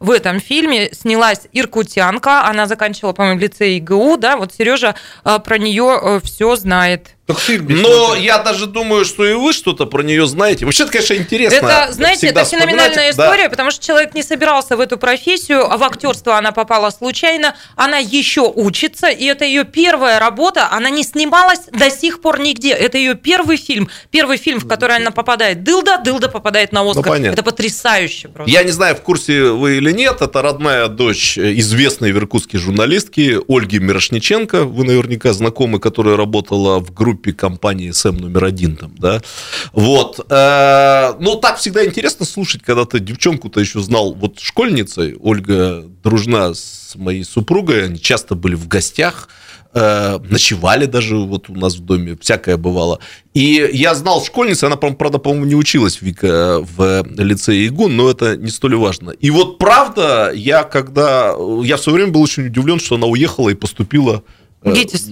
в этом фильме снялась иркутянка, она заканчивала, по-моему, в лицее ИГУ, да, вот Сережа а, про нее э, все знает. Так фильм Но я даже думаю, что и вы что-то про нее знаете. Вообще, это, конечно, интересно. Это, знаете, это феноменальная история, да. потому что человек не собирался в эту профессию, а в актерство она попала случайно, она еще учится, и это ее первая работа, она не снималась до сих пор нигде. Это ее первый фильм, первый фильм, в который она попадает. Дылда, Дылда попадает на Оскар. Ну, это потрясающе просто. Я не знаю, в курсе вы или нет, это родная дочь известной в Иркутске журналистки Ольги Мирошниченко, вы наверняка знакомы, которая работала в группе группе компании СМ номер один там, да, вот, э, ну, так всегда интересно слушать, когда ты девчонку-то еще знал, вот школьницей, Ольга дружна с моей супругой, они часто были в гостях, э, ночевали даже вот у нас в доме, всякое бывало. И я знал школьницу, она, правда, по-моему, не училась Вика в лицее ИГУН, но это не столь важно. И вот правда, я когда... Я в свое время был очень удивлен, что она уехала и поступила... ГИТИС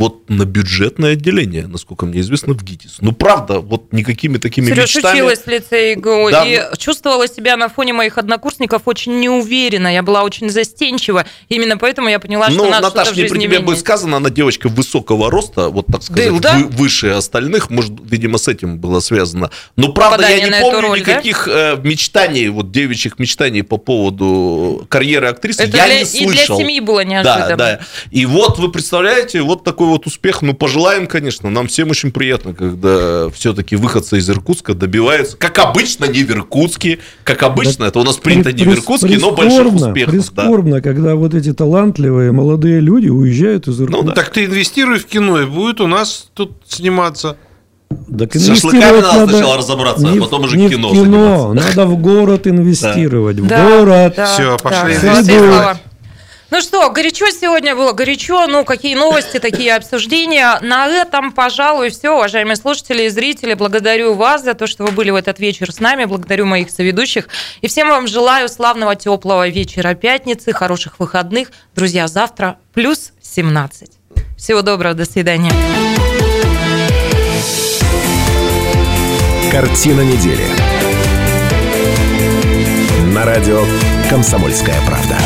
вот на бюджетное отделение, насколько мне известно, в ГИТИС. Ну, правда, вот никакими такими Сереж мечтами... училась в лицее ИГУ да. и чувствовала себя на фоне моих однокурсников очень неуверенно. Я была очень застенчива. Именно поэтому я поняла, что ну, надо Наташа, не при тебе будет сказано, она девочка высокого роста, вот так сказать, да, вы, выше остальных. Может, видимо, с этим было связано. Но, правда, Попадание я не помню роль, никаких да? Э, мечтаний, вот девичьих мечтаний по поводу карьеры актрисы. Это я для, не слышал. И для семьи было неожиданно. Да, да. И вот вы представляете, вот такой вот успех, ну, пожелаем, конечно, нам всем очень приятно, когда все-таки выходцы из Иркутска добиваются, как обычно, не в Иркутске, как обычно, да, это у нас принято не в Иркутске, но больших успехов. Прискорбно, да. когда вот эти талантливые молодые люди уезжают из Иркутска. Ну, да. Так ты инвестируй в кино, и будет у нас тут сниматься. Так С шашлыками надо, надо сначала разобраться, а потом уже не кино, в кино Надо в город инвестировать, да. в да, город. Да, Все, пошли да. инвестировать. Ну что, горячо сегодня было, горячо, ну какие новости, такие обсуждения. На этом, пожалуй, все, уважаемые слушатели и зрители. Благодарю вас за то, что вы были в этот вечер с нами, благодарю моих соведущих. И всем вам желаю славного, теплого вечера пятницы, хороших выходных. Друзья, завтра плюс 17. Всего доброго, до свидания. Картина недели. На радио «Комсомольская правда».